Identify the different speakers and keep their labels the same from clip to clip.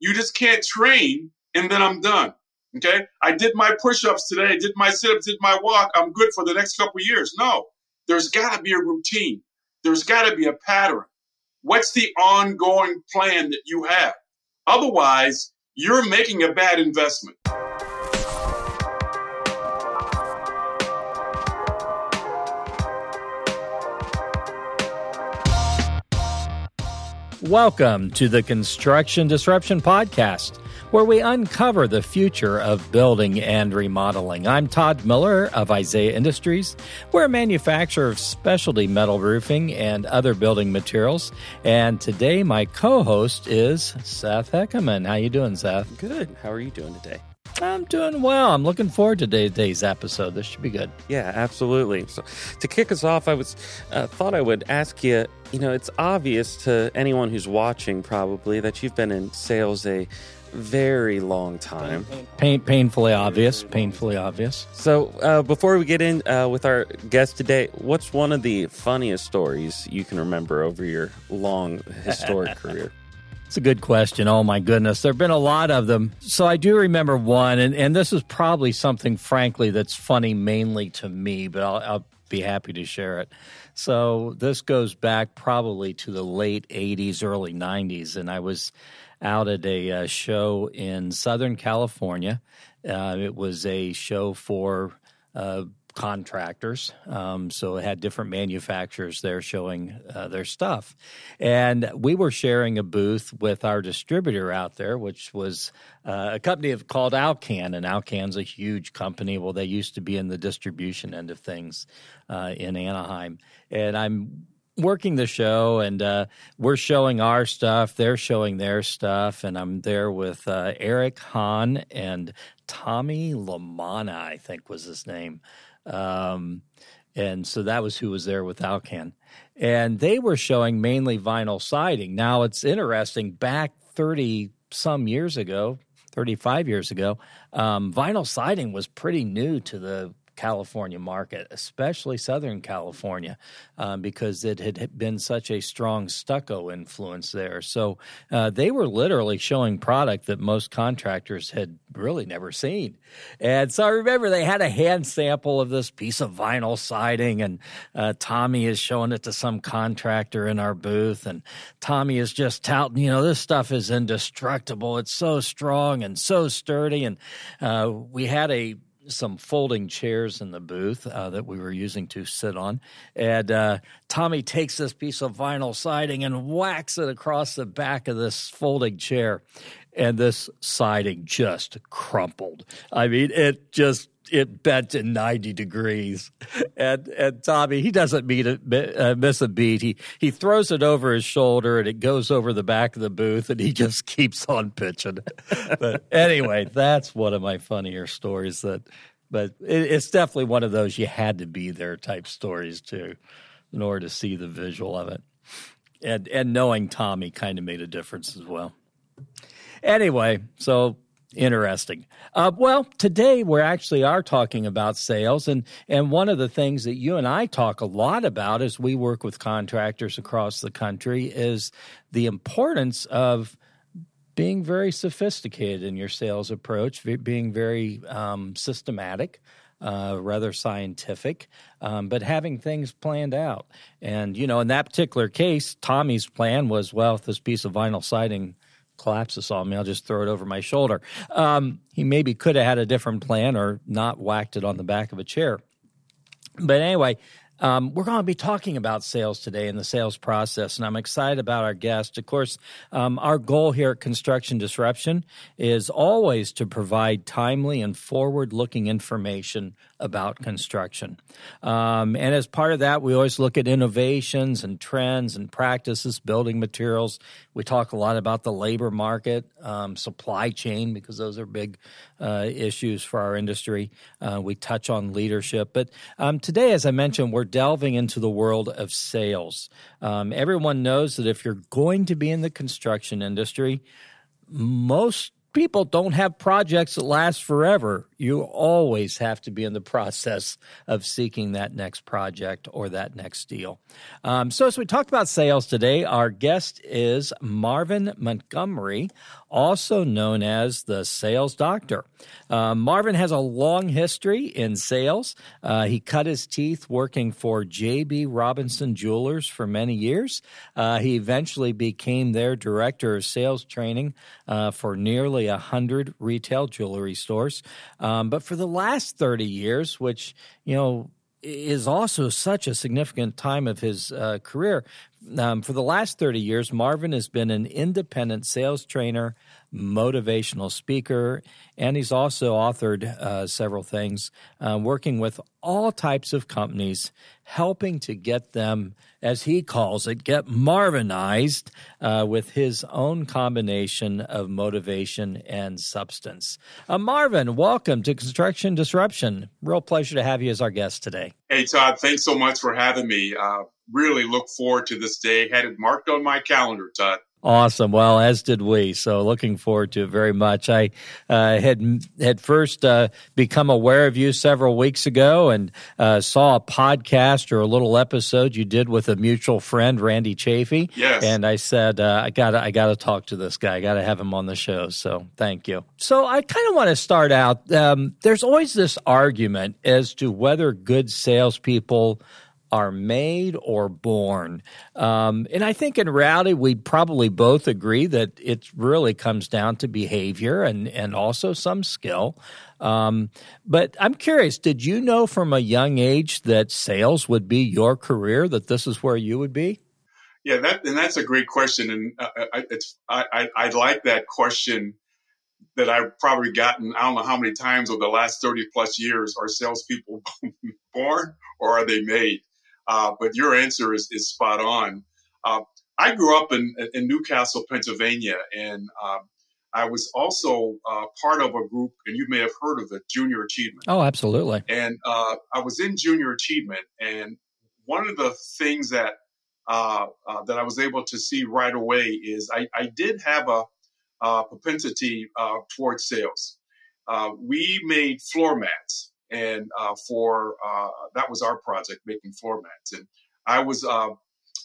Speaker 1: You just can't train and then I'm done. Okay. I did my push ups today, did my sit ups, did my walk. I'm good for the next couple years. No, there's got to be a routine. There's got to be a pattern. What's the ongoing plan that you have? Otherwise, you're making a bad investment.
Speaker 2: Welcome to the Construction Disruption Podcast, where we uncover the future of building and remodeling. I'm Todd Miller of Isaiah Industries. We're a manufacturer of specialty metal roofing and other building materials. And today, my co-host is Seth Heckerman. How you doing, Seth?
Speaker 3: Good. How are you doing today?
Speaker 2: I'm doing well. I'm looking forward to today's episode. This should be good.
Speaker 3: Yeah, absolutely. So, to kick us off, I was uh, thought I would ask you. You know, it's obvious to anyone who's watching probably that you've been in sales a very long time.
Speaker 2: Pain, painfully obvious. Painfully obvious.
Speaker 3: So, uh, before we get in uh, with our guest today, what's one of the funniest stories you can remember over your long historic career?
Speaker 2: It's a good question. Oh my goodness. There have been a lot of them. So I do remember one, and, and this is probably something, frankly, that's funny mainly to me, but I'll, I'll be happy to share it. So this goes back probably to the late 80s, early 90s, and I was out at a uh, show in Southern California. Uh, it was a show for uh, contractors. Um, so it had different manufacturers there showing uh, their stuff. And we were sharing a booth with our distributor out there, which was uh, a company called Alcan. And Alcan's a huge company. Well, they used to be in the distribution end of things uh, in Anaheim. And I'm working the show and uh, we're showing our stuff they're showing their stuff and i'm there with uh, eric hahn and tommy lamana i think was his name um, and so that was who was there with Alcan. And they were showing mainly vinyl siding. Now it's interesting, back 30 some years ago, 35 years ago, um, vinyl siding was pretty new to the California market, especially Southern California, um, because it had been such a strong stucco influence there. So uh, they were literally showing product that most contractors had really never seen. And so I remember they had a hand sample of this piece of vinyl siding, and uh, Tommy is showing it to some contractor in our booth, and Tommy is just touting, you know, this stuff is indestructible. It's so strong and so sturdy. And uh, we had a some folding chairs in the booth uh, that we were using to sit on. And uh, Tommy takes this piece of vinyl siding and whacks it across the back of this folding chair. And this siding just crumpled. I mean, it just it bent in 90 degrees. And and Tommy, he doesn't meet a, uh, miss a beat. He he throws it over his shoulder and it goes over the back of the booth and he just keeps on pitching. but anyway, that's one of my funnier stories that but it, it's definitely one of those you had to be there type stories too in order to see the visual of it. And and knowing Tommy kind of made a difference as well. Anyway, so Interesting. Uh, well, today we actually are talking about sales, and and one of the things that you and I talk a lot about as we work with contractors across the country is the importance of being very sophisticated in your sales approach, being very um, systematic. Uh, rather scientific, um, but having things planned out. And, you know, in that particular case, Tommy's plan was well, if this piece of vinyl siding collapses on me, I'll just throw it over my shoulder. Um, he maybe could have had a different plan or not whacked it on the back of a chair. But anyway, um, we're going to be talking about sales today and the sales process, and I'm excited about our guest. Of course, um, our goal here at Construction Disruption is always to provide timely and forward looking information about construction. Um, and as part of that, we always look at innovations and trends and practices, building materials. We talk a lot about the labor market, um, supply chain, because those are big uh, issues for our industry. Uh, we touch on leadership. But um, today, as I mentioned, we're delving into the world of sales. Um, everyone knows that if you're going to be in the construction industry, most salespeople don't have projects that last forever. You always have to be in the process of seeking that next project or that next deal. Um, so, as we talked about sales today, our guest is Marvin Montgomery, also known as the Sales Doctor. Uh, Marvin has a long history in sales. Uh, he cut his teeth working for J.B. Robinson Jewelers for many years. Uh, he eventually became their director of sales training uh, for nearly a hundred retail jewelry stores. Um, but for the last thirty years, which you know is also such a significant time of his uh, career. Um, for the last 30 years, Marvin has been an independent sales trainer, motivational speaker, and he's also authored uh, several things, uh, working with all types of companies, helping to get them, as he calls it, get Marvinized uh, with his own combination of motivation and substance. Uh, Marvin, welcome to Construction Disruption. Real pleasure to have you as our guest today.
Speaker 1: Hey, Todd, thanks so much for having me. Uh, really look forward to this day. Had it marked on my calendar, Todd.
Speaker 2: Awesome. Well, as did we. So, looking forward to it very much. I uh, had had first uh, become aware of you several weeks ago and uh, saw a podcast or a little episode you did with a mutual friend, Randy Chafee.
Speaker 1: Yes.
Speaker 2: And I said, uh, I got I got to talk to this guy. I got to have him on the show. So, thank you. So, I kind of want to start out. Um, there's always this argument as to whether good salespeople are made or born. Um, and I think in reality, we'd probably both agree that it really comes down to behavior and, and also some skill. Um, but I'm curious, did you know from a young age that sales would be your career, that this is where you would be?
Speaker 1: Yeah, that and that's a great question, and uh, I, it's I, I, I like that question that I've probably gotten I don't know how many times over the last thirty plus years. Are salespeople born or are they made? Uh, but your answer is, is spot on. Uh, I grew up in, in New Castle, Pennsylvania, and uh, I was also uh, part of a group, and you may have heard of it, Junior Achievement.
Speaker 2: Oh, absolutely.
Speaker 1: And uh, I was in Junior Achievement, and one of the things that uh, that I was able to see right away is I, I did have a, a propensity towards sales. we made floor mats and uh, for uh, that was our project making floor mats. And i was uh,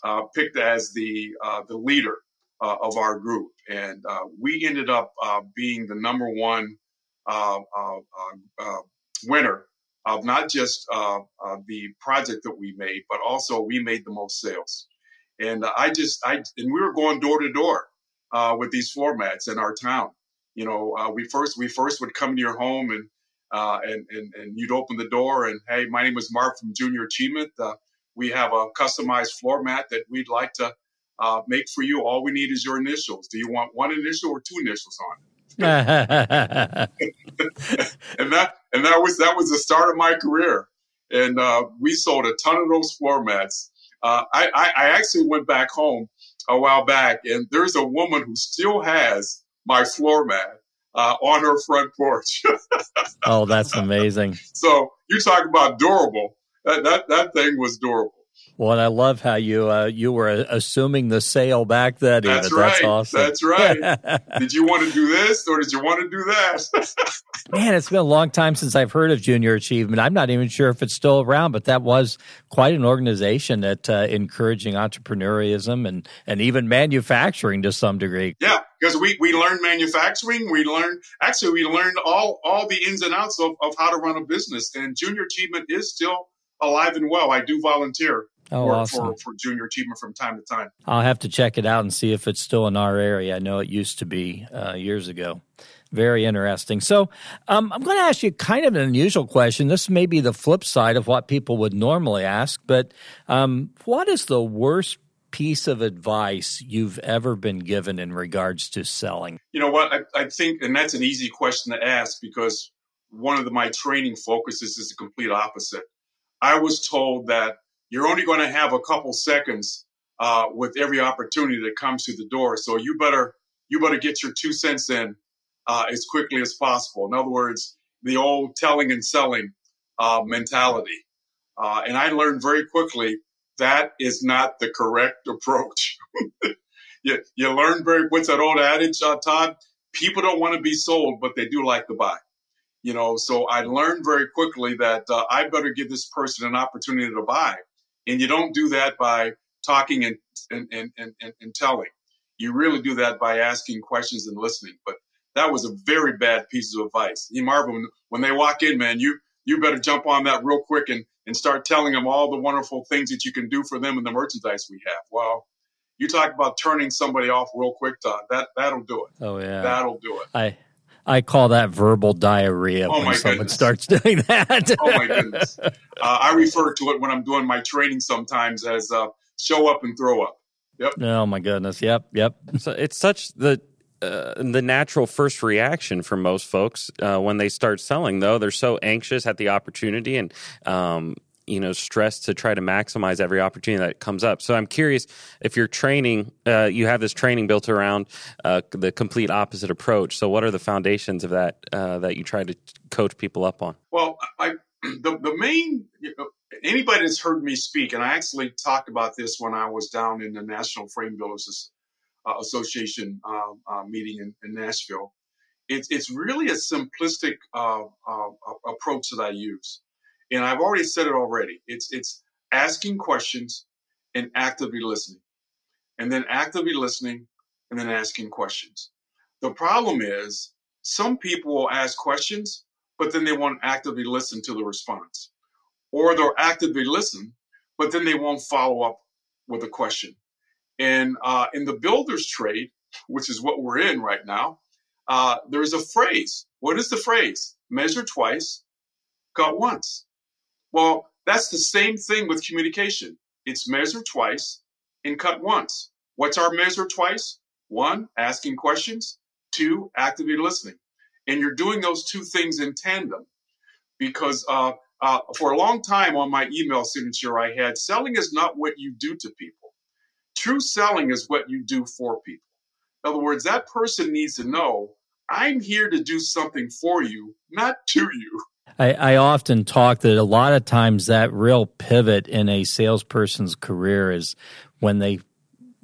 Speaker 1: uh picked as the uh, the leader uh, of our group. And we ended up being the number one winner of not just the project that we made but also we made the most sales. And i just i and we were going door to door with these floor mats in our town. You know we first we first would come to your home and uh, and, and, and you'd open the door and, hey, my name is Mark from Junior Achievement. Uh, we have a customized floor mat that we'd like to uh, make for you. All we need is your initials. Do you want one initial or two initials on it? and that and that was that was the start of my career. And uh, we sold a ton of those floor mats. Uh, I, I, I actually went back home a while back, and there's a woman who still has my floor mat uh, on her front porch.
Speaker 2: oh, that's amazing.
Speaker 1: So you talk about durable. That, that, that thing was durable.
Speaker 2: Well, and I love how you uh, you were assuming the sale back then.
Speaker 1: That's
Speaker 2: even.
Speaker 1: right.
Speaker 2: That's awesome.
Speaker 1: That's right. did you want to do this or did you want to do that?
Speaker 2: Man, it's been a long time since I've heard of Junior Achievement. I'm not even sure if it's still around, but that was quite an organization that uh, encouraging entrepreneurship and and even manufacturing to some degree.
Speaker 1: Yeah, because we, we learned manufacturing. We learned actually we learned all all the ins and outs of, of how to run a business. And Junior Achievement is still alive and well. I do volunteer
Speaker 2: Oh,
Speaker 1: for,
Speaker 2: awesome.
Speaker 1: for, for, junior achievement from time to time.
Speaker 2: I'll have to check it out and see if it's still in our area. I know it used to be uh, years ago. Very interesting. So, um, I'm going to ask you kind of an unusual question. This may be the flip side of what people would normally ask, but um, what is the worst piece of advice you've ever been given in regards to selling?
Speaker 1: You know what? I, I think, and that's an easy question to ask because one of the, my training focuses is the complete opposite. I was told that you're only going to have a couple seconds uh, with every opportunity that comes through the door. So you better you better get your two cents in uh, as quickly as possible. In other words, the old telling and selling uh, mentality. Uh, and I learned very quickly that is not the correct approach. you, you learn very what's that old adage, uh, Todd? people don't want to be sold, but they do like to buy. You know, so I learned very quickly that uh, I better give this person an opportunity to buy. And you don't do that by talking and, and, and, and, and telling. You really do that by asking questions and listening. But that was a very bad piece of advice. You Marvin, when they walk in, man, you you better jump on that real quick and, and start telling them all the wonderful things that you can do for them and the merchandise we have. Well, you talk about turning somebody off real quick, Todd. That that'll do it.
Speaker 2: Oh yeah,
Speaker 1: that'll do it.
Speaker 2: I I call that verbal diarrhea
Speaker 1: oh,
Speaker 2: when someone goodness. starts doing that.
Speaker 1: oh my goodness! Uh, I refer to it when I'm doing my training sometimes as uh, show up and throw up. Yep.
Speaker 2: Oh my goodness. Yep. Yep.
Speaker 3: So it's such the uh, the natural first reaction for most folks uh, when they start selling. Though they're so anxious at the opportunity and um, you know stressed to try to maximize every opportunity that comes up. So I'm curious if you're training, uh, you have this training built around uh, the complete opposite approach. So what are the foundations of that uh, that you try to coach people up on?
Speaker 1: Well, I the the main you know, anybody that's heard me speak, and I actually talked about this when I was down in the National Frame Builders uh, Association uh, uh, meeting in, in, Nashville. It's it's really a simplistic uh, uh, approach that I use, and I've already said it already. It's it's asking questions and actively listening, and then actively listening and then asking questions. The problem is some people will ask questions, but then they won't actively listen to the response or they'll actively listen, but then they won't follow up with a question. And uh, in the builder's trade, which is what we're in right now, uh, there's a phrase. What is the phrase? Measure twice, cut once. Well, that's the same thing with communication. It's measure twice and cut once. What's our measure twice? One, asking questions. Two, actively listening. And you're doing those two things in tandem because uh, uh, for a long time on my email signature, I had selling is not what you do to people. True selling is what you do for people. In other words, that person needs to know I'm here to do something for you, not to you.
Speaker 2: I, I, often talk that a lot of times that real pivot in a salesperson's career is when they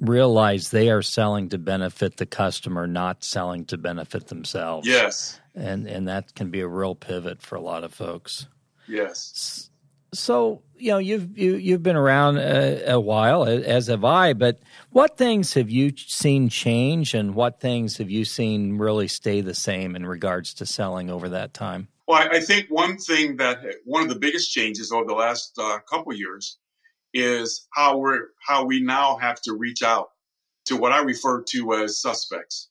Speaker 2: realize they are selling to benefit the customer, not selling to benefit themselves.
Speaker 1: Yes.
Speaker 2: And and that can be a real pivot for a lot of folks.
Speaker 1: Yes.
Speaker 2: So you know you've you, you've been around a, a, while, as have I. But what things have you seen change, and what things have you seen really stay the same in regards to selling over that time?
Speaker 1: Well, I think one thing that one of the biggest changes over the last uh, couple years is how we're how we now have to reach out to what I refer to as suspects,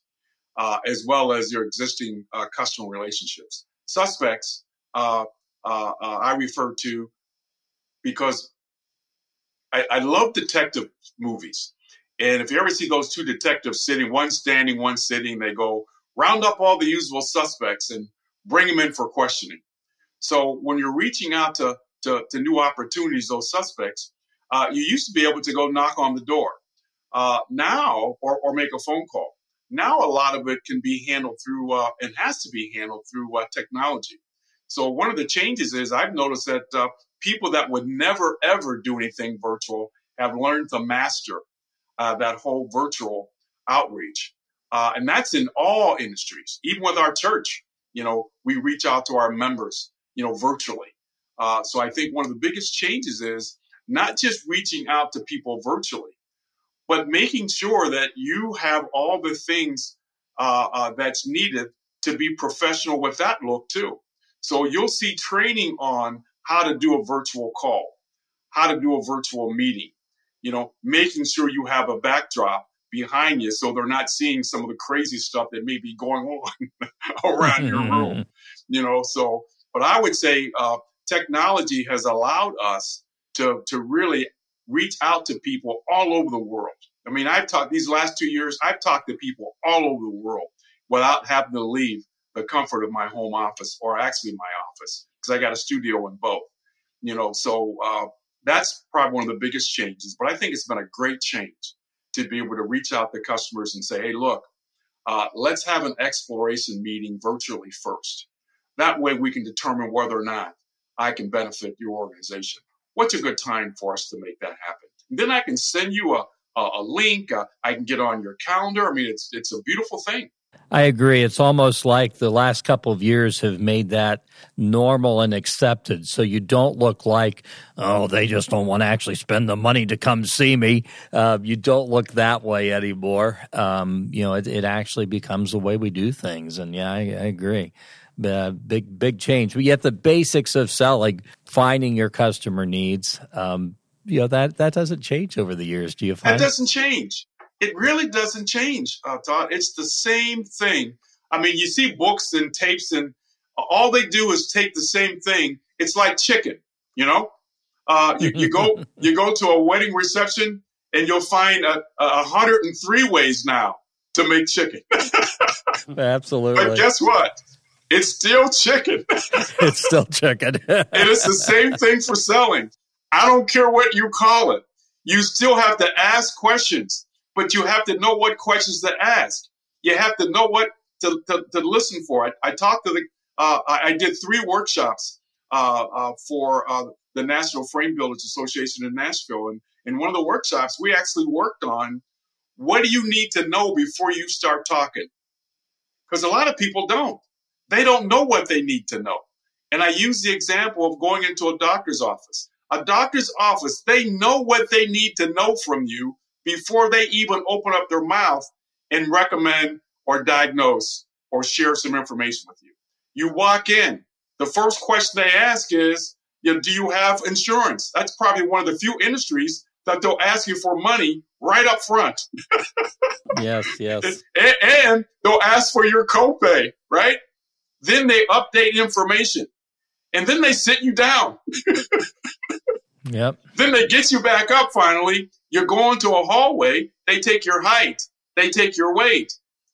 Speaker 1: uh, as well as your existing uh, customer relationships. Suspects uh, uh, uh, I refer to because I, I love detective movies. And if you ever see those two detectives sitting, one standing, one sitting, they go round up all the usual suspects and bring them in for questioning. So when you're reaching out to, to, to new opportunities, those suspects, uh, you used to be able to go knock on the door. Uh, now, or, or make a phone call. Now, a lot of it can be handled through, uh, and has to be handled through uh, technology. So one of the changes is I've noticed that uh, people that would never ever do anything virtual have learned to master uh, that whole virtual outreach, uh, and that's in all industries. Even with our church, you know, we reach out to our members, you know, virtually. Uh, so I think one of the biggest changes is not just reaching out to people virtually, but making sure that you have all the things uh, uh, that's needed to be professional with that look too. So you'll see training on how to do a virtual call, how to do a virtual meeting, you know, making sure you have a backdrop behind you so they're not seeing some of the crazy stuff that may be going on around your room, you know. So, but I would say uh, technology has allowed us to, to really reach out to people all over the world. I mean, I've talked these last two years, I've talked to people all over the world without having to leave the comfort of my home office, or actually my office, because I got a studio in both. You know, so uh, that's probably one of the biggest changes. But I think it's been a great change to be able to reach out to customers and say, "Hey, look, uh, let's have an exploration meeting virtually first. That way, we can determine whether or not I can benefit your organization. What's a good time for us to make that happen? And then I can send you a a, a link. Uh, I can get on your calendar. I mean, it's it's a beautiful thing
Speaker 2: I agree. It's almost like the last couple of years have made that normal and accepted. So you don't look like, oh, they just don't want to actually spend the money to come see me. Uh, you don't look that way anymore. Um, you know, it, it, actually becomes the way we do things. And yeah, I, I agree. Uh, big, big change. But yet the basics of selling, finding your customer needs, um, you know, that, that doesn't change over the years. Do you find?
Speaker 1: That doesn't change. It really doesn't change, uh, Todd. It's the same thing. I mean, you see books and tapes, and all they do is take the same thing. It's like chicken, you know. Uh, you, you go you go to a wedding reception, and you'll find a, a hundred and three ways now to make chicken.
Speaker 2: Absolutely.
Speaker 1: But guess what? It's still chicken.
Speaker 2: it's still chicken.
Speaker 1: and it's the same thing for selling. I don't care what you call it. You still have to ask questions but you have to know what questions to ask. You have to know what to, to, to listen for. I, I, talked to the, uh, I did three workshops uh, uh, for uh, the National Frame Builders Association in Nashville. And in one of the workshops, we actually worked on what do you need to know before you start talking? Because a lot of people don't. They don't know what they need to know. And I use the example of going into a doctor's office. A doctor's office, they know what they need to know from you before they even open up their mouth and recommend or diagnose or share some information with you. You walk in, the first question they ask is, you know, do you have insurance? That's probably one of the few industries that they'll ask you for money right up front.
Speaker 2: yes, yes.
Speaker 1: And, and they'll ask for your copay, right? Then they update information. And then they sit you down.
Speaker 2: yep.
Speaker 1: Then they get you back up finally you're going to a hallway, they take your height, they take your weight,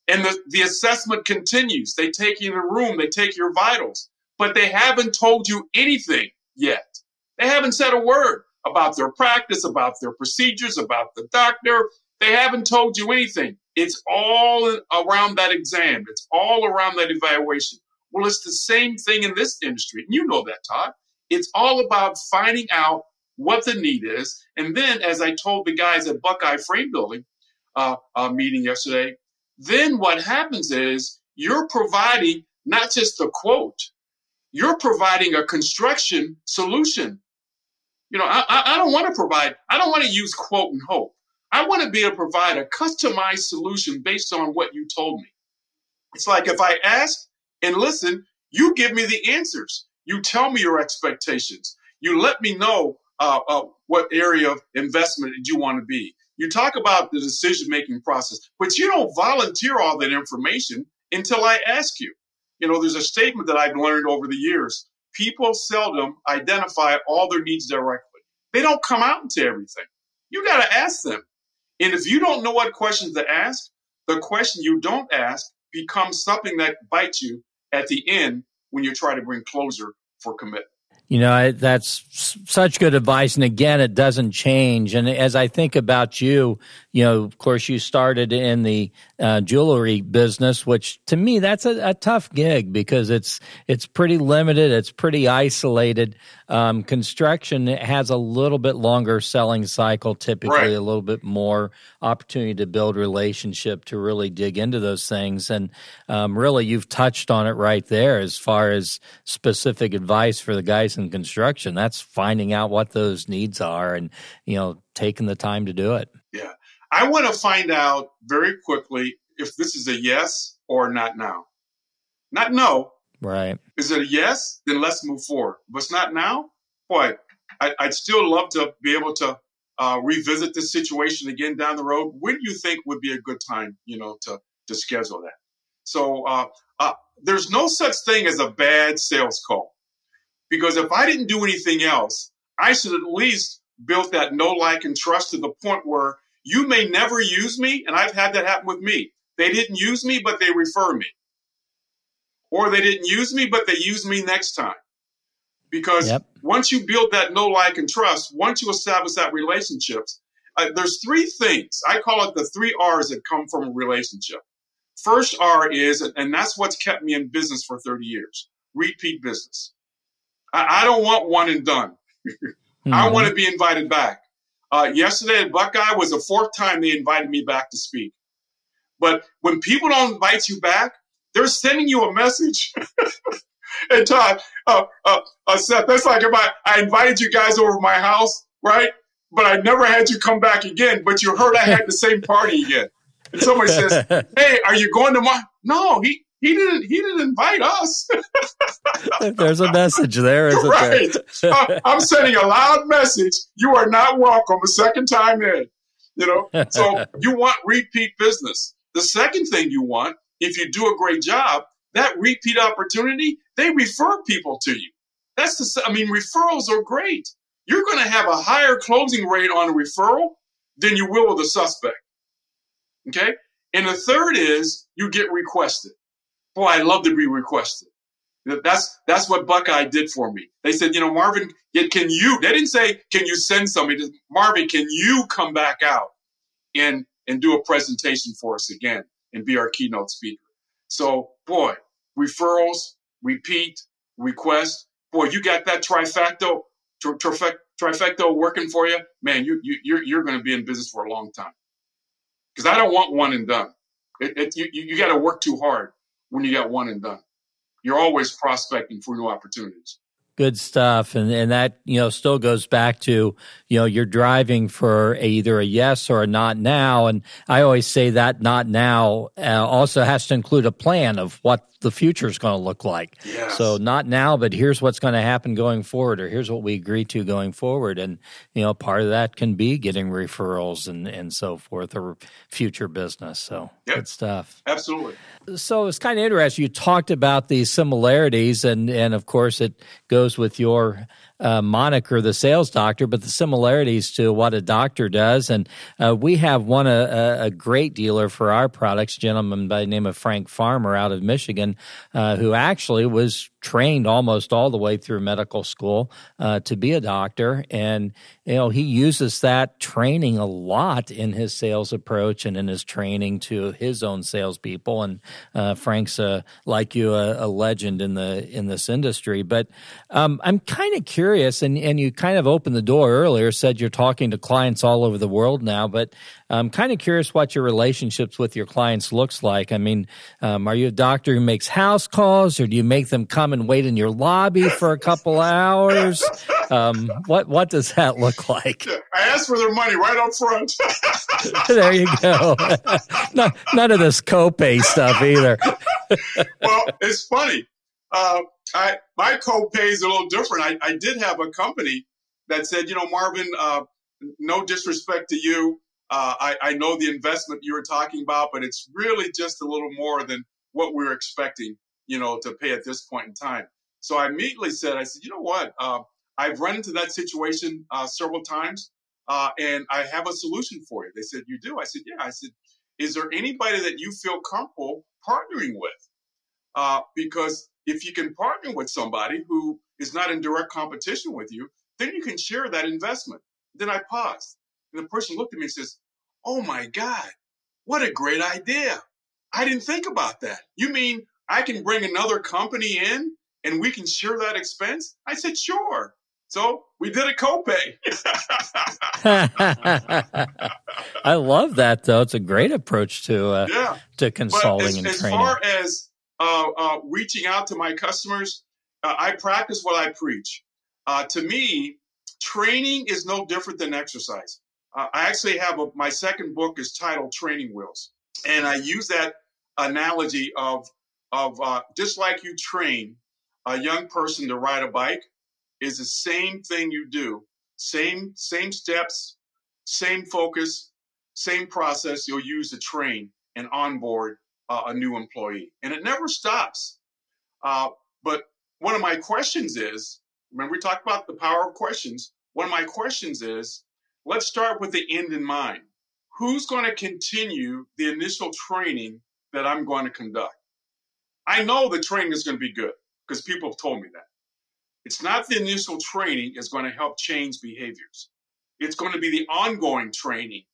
Speaker 1: and the, the assessment continues. They take you in a room, they take your vitals, but they haven't told you anything yet. They haven't said a word about their practice, about their procedures, about the doctor. They haven't told you anything. It's all around that exam. It's all around that evaluation. Well, it's the same thing in this industry. And you know that, Todd. It's all about finding out what the need is. And then, as I told the guys at Buckeye Frame Building uh, uh, meeting yesterday, then what happens is you're providing not just a quote, you're providing a construction solution. You know, I, I don't want to provide, I don't want to use quote and hope. I want to be able to provide a customized solution based on what you told me. It's like if I ask and listen, you give me the answers. You tell me your expectations. You let me know uh, uh, what area of investment did you want to be. You talk about the decision making process, but you don't volunteer all that information until I ask you. You know, there's a statement that I've learned over the years. People seldom identify all their needs directly. They don't come out into everything. You got to ask them. And if you don't know what questions to ask, the question you don't ask becomes something that bites you at the end when you try to bring closure for commitment.
Speaker 2: You know, that's such good advice. And again, it doesn't change. And as I think about you, you know, of course, you started in the uh, jewelry business, which to me, that's a, a, tough gig because it's, it's pretty limited. It's pretty isolated. Um, construction has a little bit longer selling cycle, typically right. a little bit more opportunity to build relationship to really dig into those things. And um, really, you've touched on it right there as far as specific advice for the guys in construction. That's finding out what those needs are and, you know, taking the time to do it.
Speaker 1: Yeah. I want to find out very quickly if this is a yes or not now. Not no,
Speaker 2: Right.
Speaker 1: Is it a yes? Then let's move forward. But it's not now, boy, I, would still love to be able to uh, revisit this situation again down the road. When do you think would be a good time, you know, to to schedule that? So uh, uh, there's no such thing as a bad sales call, because if I didn't do anything else, I should at least build that no like, and trust to the point where you may never use me, and I've had that happen with me. They didn't use me, but they refer me or they didn't use me, but they use me next time. Because yep. once you build that know, like, and trust, once you establish that relationships, uh, there's three things. I call it the three R's that come from a relationship. First R is, and that's what's kept me in business for 30 years repeat business. I, I don't want one and done. mm-hmm. I want to be invited back. Uh, yesterday at Buckeye was the fourth time they invited me back to speak. But when people don't invite you back, they're sending you a message. and Todd, uh, uh, uh, Seth, that's like if I, I invited you guys over my house, right? But I never had you come back again, but you heard I had the same party again. And somebody says, Hey, are you going to my no, he he didn't he didn't invite us.
Speaker 2: There's a message there, isn't
Speaker 1: right. there? I'm sending a loud message. You are not welcome a second time in. You know, so you want repeat business. The second thing you want, if you do a great job, that repeat opportunity, they refer people to you. That's the, I mean, referrals are great. You're going to have a higher closing rate on a referral than you will with a suspect. Okay. And the third is you get requested. Boy, I love to be requested. That's that's what Buckeye did for me. They said, you know, Marvin, can you? They didn't say, can you send somebody? Marvin, can you come back out and and do a presentation for us again and be our keynote speaker? So, boy, referrals, repeat, request. Boy, you got that trifecta, trifecta working for you, man. You you you're you're going to be in business for a long time. Because I don't want one and done. It, it, you you got to work too hard when you got one and done. You're always prospecting for new opportunities.
Speaker 2: Good stuff, and and that you know still goes back to you know you're driving for a, either a yes or a not now, and I always say that not now uh, also has to include a plan of what the future is going to look like.
Speaker 1: Yes.
Speaker 2: So not now, but here's what's going to happen going forward, or here's what we agree to going forward. And you know, part of that can be getting referrals and and so forth, or future business. So yep. good stuff.
Speaker 1: Absolutely.
Speaker 2: So it's kind of interesting. You talked about these similarities, and and of course it goes with your uh, moniker, the sales doctor, but the similarities to what a doctor does. And uh, we have one a, a, great dealer for our products, gentleman by the name of Frank Farmer out of Michigan, uh, who actually was trained almost all the way through medical school uh, to be a doctor, and you know he uses that training a lot in his sales approach and in his training to his own salespeople. And uh, Frank's a, like you, a, a, legend in the in this industry. But um, I'm kind of curious, and and you kind of opened the door earlier, said you're talking to clients all over the world now, but I'm kind of curious what your relationships with your clients looks like. I mean, um, are you a doctor who makes house calls, or do you make them come and wait in your lobby for a couple hours? Um, what what does that look like?
Speaker 1: I ask for their money right up front.
Speaker 2: there you go. no, none of this copay stuff either.
Speaker 1: well, it's funny. Uh, I my copay is a little different. I, I did have a company that said, you know, Marvin, uh, no disrespect to you, uh, I, I know the investment you were talking about, but it's really just a little more than what we were expecting, you know, to pay at this point in time. So I immediately said, I said, you know what? Uh, I've run into that situation uh, several times, uh, and I have a solution for you. They said, you do? I said, yeah. I said, is there anybody that you feel comfortable partnering with? Uh, because if you can partner with somebody who is not in direct competition with you, then you can share that investment. Then I paused. And the person looked at me and says, Oh my God, what a great idea. I didn't think about that. You mean I can bring another company in and we can share that expense? I said, Sure. So we did a copay.
Speaker 2: I love that, though. It's a great approach to uh, yeah. to consulting as, and
Speaker 1: as
Speaker 2: training.
Speaker 1: As far as uh, uh, reaching out to my customers, uh, I practice what I preach. Uh, to me, training is no different than exercise. Uh, I actually have a, my second book is titled Training Wheels, and I use that analogy of of uh, just like you train a young person to ride a bike is the same thing you do, same same steps, same focus, same process you'll use to train and onboard uh, a new employee, and it never stops. Uh, but one of my questions is, remember we talked about the power of questions. One of my questions is, let's start with the end in mind. Who's going to continue the initial training that I'm going to conduct? I know the training is going to be good because people have told me that. It's not the initial training is going to help change behaviors. It's going to be the ongoing training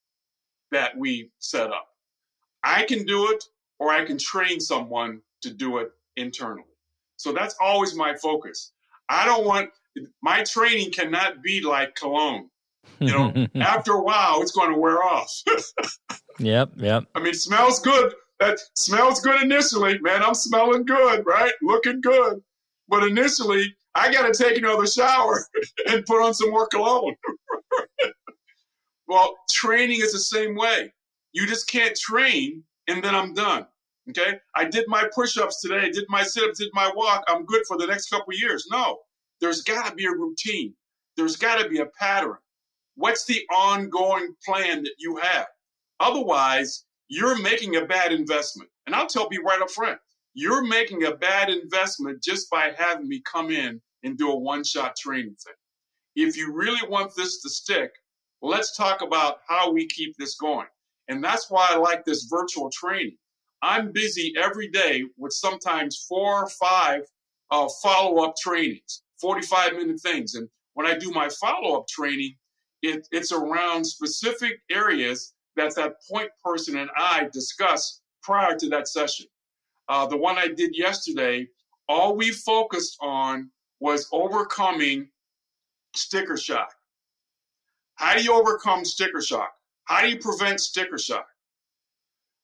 Speaker 1: that we set up. I can do it or I can train someone to do it internally. So that's always my focus. I don't want my training cannot be like cologne. You know, after a while, it's going to wear off.
Speaker 2: Yep, yep.
Speaker 1: I mean, smells good. That smells good initially. Man, I'm smelling good, right? Looking good. But initially, I got to take another shower and put on some more cologne. well, training is the same way. You just can't train and then I'm done. Okay. I did my push ups today, did my sit ups, did my walk. I'm good for the next couple years. No, there's got to be a routine. There's got to be a pattern. What's the ongoing plan that you have? Otherwise, you're making a bad investment. And I'll tell you right up front, you're making a bad investment just by having me come in and do a one shot training thing. If you really want this to stick, let's talk about how we keep this going. And that's why I like this virtual training. I'm busy every day with sometimes four or five uh, follow up trainings, 45 minute things. And when I do my follow up training, it, it's around specific areas that that point person and I discuss prior to that session. Uh, the one I did yesterday, all we focused on was overcoming sticker shock. How do you overcome sticker shock? How do you prevent sticker shock?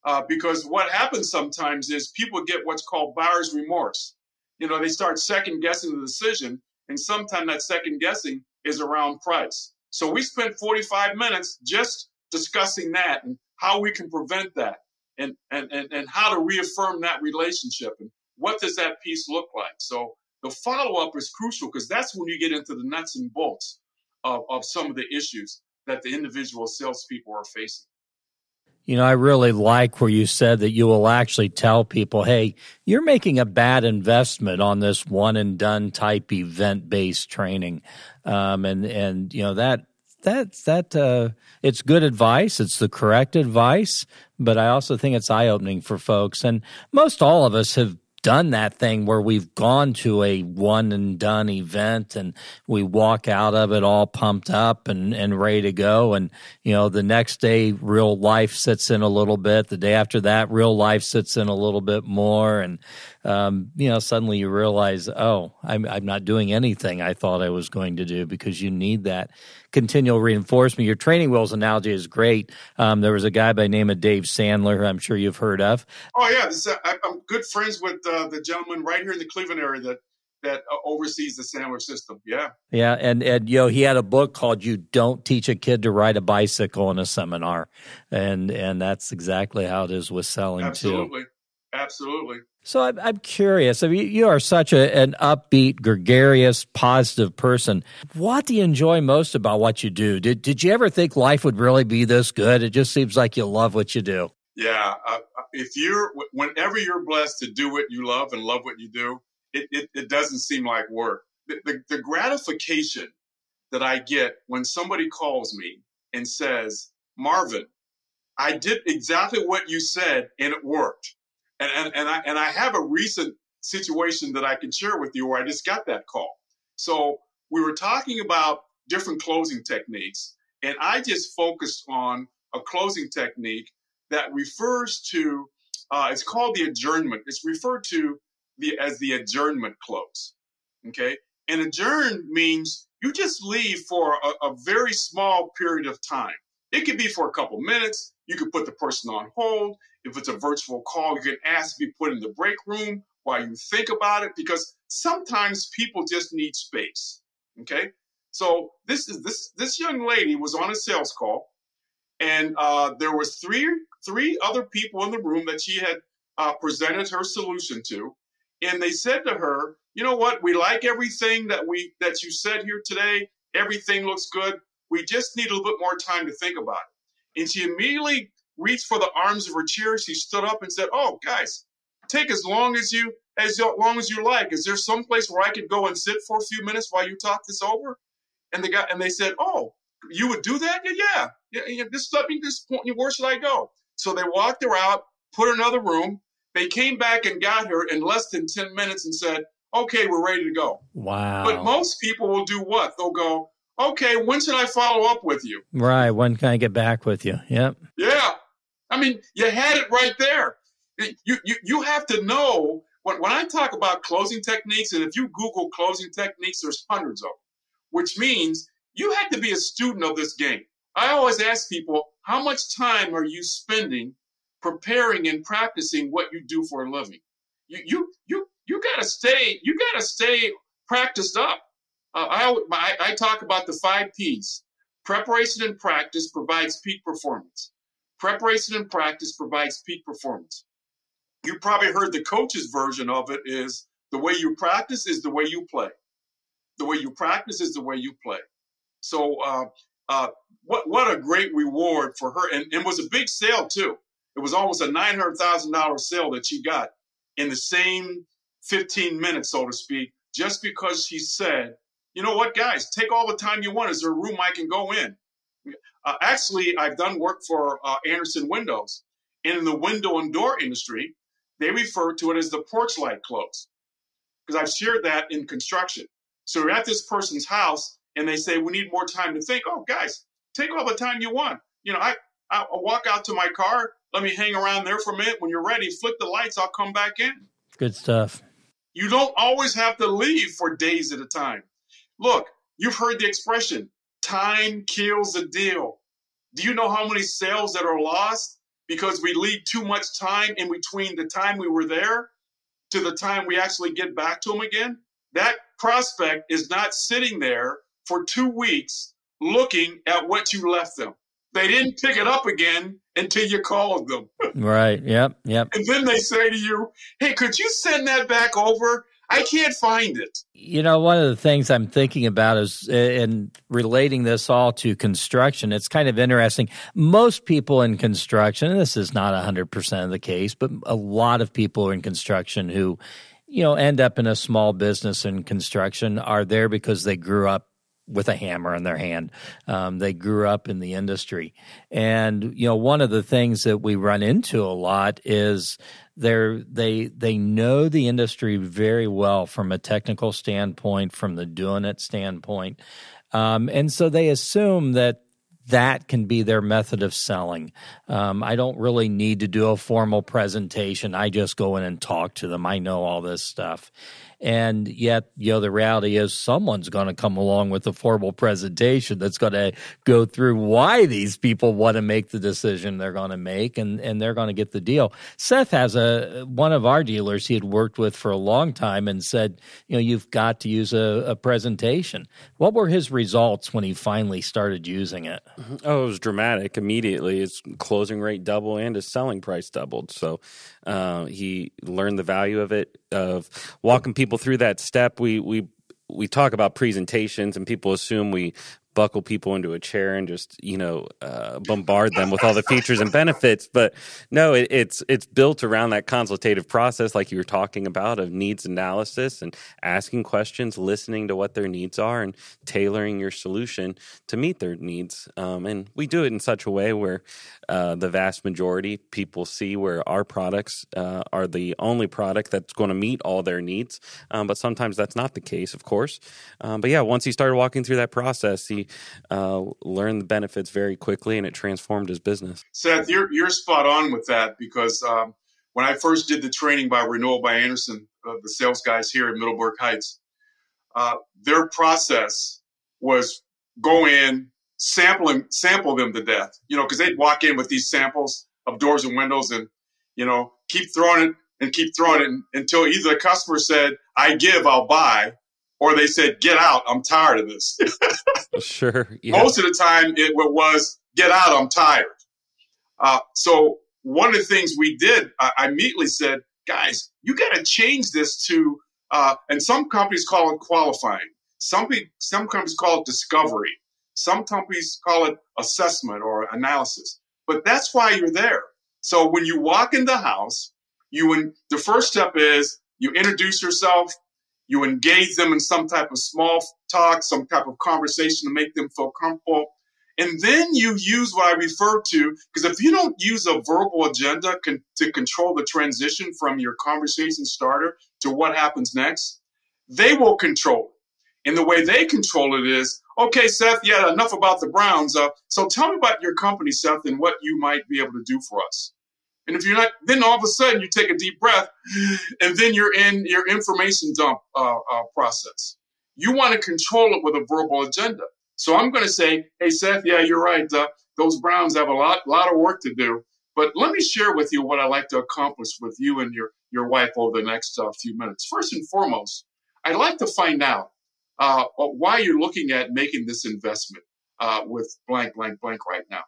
Speaker 1: Uh, because what happens sometimes is people get what's called buyer's remorse. You know, they start second guessing the decision, and sometimes that second guessing is around price. So we spent 45 minutes just discussing that and how we can prevent that and, and, and, and how to reaffirm that relationship and what does that piece look like. So the follow up is crucial because that's when you get into the nuts and bolts of, of some of the issues that the individual salespeople are facing.
Speaker 2: You know, I really like where you said that you will actually tell people, hey, you're making a bad investment on this one and done type event based training. Um, and, and, you know, that, that, that, uh, it's good advice. It's the correct advice, but I also think it's eye opening for folks. And most all of us have done that thing where we've gone to a one and done event and we walk out of it all pumped up and, and ready to go. And, you know, the next day, real life sits in a little bit. The day after that, real life sits in a little bit more. And, um, you know, suddenly you realize, oh, I'm, I'm not doing anything I thought I was going to do because you need that continual reinforcement. Your training wheels analogy is great. Um, there was a guy by the name of Dave Sandler, who I'm sure you've heard of.
Speaker 1: Oh yeah, is, I'm good friends with uh, the gentleman right here in the Cleveland area that that uh, oversees the Sandler system. Yeah.
Speaker 2: Yeah, and and you know he had a book called "You Don't Teach a Kid to Ride a Bicycle in a Seminar," and and that's exactly how it is with selling
Speaker 1: Absolutely. too. Absolutely.
Speaker 2: So I'm, I'm curious. I mean, you are such a, an upbeat, gregarious, positive person. What do you enjoy most about what you do? Did Did you ever think life would really be this good? It just seems like you love what you do.
Speaker 1: Yeah. Uh, if you're, whenever you're blessed to do what you love and love what you do, it, it, it doesn't seem like work. The, the, the gratification that I get when somebody calls me and says, Marvin, I did exactly what you said and it worked and, and, and, I, and I have a recent situation that I can share with you where I just got that call. So we were talking about different closing techniques, and I just focused on a closing technique that refers to, uh, it's called the adjournment. It's referred to the, as the adjournment close. Okay. And adjourn means you just leave for a, a very small period of time. It could be for a couple minutes. You could put the person on hold. If it's a virtual call, you can ask to be put in the break room while you think about it because sometimes people just need space. Okay. So this is this this young lady was on a sales call, and uh, there was three three other people in the room that she had uh, presented her solution to, and they said to her, "You know what? We like everything that we that you said here today. Everything looks good. We just need a little bit more time to think about it." And she immediately reached for the arms of her chair. She stood up and said, "Oh, guys, take as long as you as long as you like. Is there some place where I could go and sit for a few minutes while you talk this over?" And the guy and they said, "Oh, you would do that? Yeah, yeah. yeah, yeah just let me just point you. Where should I go?" So they walked her out, put her in another room. They came back and got her in less than ten minutes and said, "Okay, we're ready to go."
Speaker 2: Wow.
Speaker 1: But most people will do what? They'll go, "Okay, when should I follow up with you?"
Speaker 2: Right. When can I get back with you? Yep.
Speaker 1: Yeah. I mean, you had it right there. You, you, you have to know when, when I talk about closing techniques, and if you Google closing techniques, there's hundreds of them, which means you have to be a student of this game. I always ask people, how much time are you spending preparing and practicing what you do for a living? You you you you gotta stay you gotta stay practiced up. Uh, I, I talk about the five P's. Preparation and practice provides peak performance. Preparation and practice provides peak performance. You probably heard the coach's version of it is the way you practice is the way you play. The way you practice is the way you play. So, uh, uh, what what a great reward for her, and it was a big sale too. It was almost a nine hundred thousand dollar sale that she got in the same fifteen minutes, so to speak, just because she said, "You know what, guys, take all the time you want. Is there a room I can go in?" Uh, actually, I've done work for uh, Andersen Windows, and in the window and door industry, they refer to it as the porch light close because I've shared that in construction. So you're at this person's house and they say, we need more time to think. Oh, guys, take all the time you want. You know, I, I'll walk out to my car. Let me hang around there for a minute. When you're ready, flick the lights. I'll come back in.
Speaker 2: Good stuff.
Speaker 1: You don't always have to leave for days at a time. Look, you've heard the expression, time kills a deal. Do you know how many sales that are lost because we leave too much time in between the time we were there to the time we actually get back to them again, that prospect is not sitting there for two weeks looking at what you left them. They didn't pick it up again until you called them.
Speaker 2: right. Yep. Yep.
Speaker 1: And then they say to you, Hey, could you send that back over? I can't find it.
Speaker 2: You know, one of the things I'm thinking about is eh, in relating this all to construction, it's kind of interesting. Most people in construction, and this is not 100% of the case, but a lot of people in construction who, you know, end up in a small business in construction are there because they grew up with a hammer in their hand. Um, they grew up in the industry. And, you know, one of the things that we run into a lot is they're they they know the industry very well from a technical standpoint, from the doing it standpoint, um, and so they assume that that can be their method of selling. Um, I don't really need to do a formal presentation. I just go in and talk to them. I know all this stuff. And yet, you know, the reality is someone's going to come along with a formal presentation that's going to go through why these people want to make the decision they're going to make and, and they're going to get the deal. Seth has a, one of our dealers he had worked with for a long time and said, you know, you've got to use a, a presentation. What were his results when he finally started using it? Mm-hmm.
Speaker 3: Oh, it was dramatic immediately. His closing rate doubled and his selling price doubled. So uh, he learned the value of it, of walking people through that step. We we we talk about presentations, and people assume we buckle people into a chair and just you know uh, bombard them with all the features and benefits. But no, it, it's it's built around that consultative process, like you were talking about, of needs analysis and asking questions, listening to what their needs are, and tailoring your solution to meet their needs. Um, and we do it in such a way where uh, the vast majority people see where our products uh, are the only product that's going to meet all their needs. Um, but sometimes that's not the case, of course. Um, but yeah, once he started walking through that process, he uh, learned the benefits very quickly, and it transformed his business.
Speaker 1: Seth, you're you're spot on with that because um, when I first did the training by Renewal by Andersen uh, the sales guys here in Middleburg Heights, uh, their process was go in, sample and sample them to death. You know, because they'd walk in with these samples of doors and windows, and you know, keep throwing it and keep throwing it until either the customer said, "I give, I'll buy," or they said, "Get out, I'm tired of this."
Speaker 3: sure.
Speaker 1: Yeah. Most of the time, it was, "Get out, I'm tired." Uh, so one of the things we did, I, I immediately said, "Guys, you got to change this to," uh, and some companies call it qualifying. Some some companies call it discovery. Some companies call it assessment or analysis. But that's why you're there. So when you walk in the house, you when the first step is you introduce yourself, you engage them in some type of small talk, some type of conversation to make them feel comfortable. And then you use what I refer to, because if you don't use a verbal agenda con- to control the transition from your conversation starter to what happens next, they will control it. And the way they control it is, okay, Seth, yeah, enough about the Browns. Uh, so tell me about your company, Seth, and what you might be able to do for us. And if you're not, then all of a sudden you take a deep breath, and then you're in your information dump uh, uh, process. You want to control it with a verbal agenda. So I'm going to say, hey, Seth, yeah, you're right. Uh, those Browns have a lot, lot of work to do. But let me share with you what I'd like to accomplish with you and your, your wife over the next uh, few minutes. First and foremost, I'd like to find out uh, why you're looking at making this investment uh, with blank, blank, blank right now.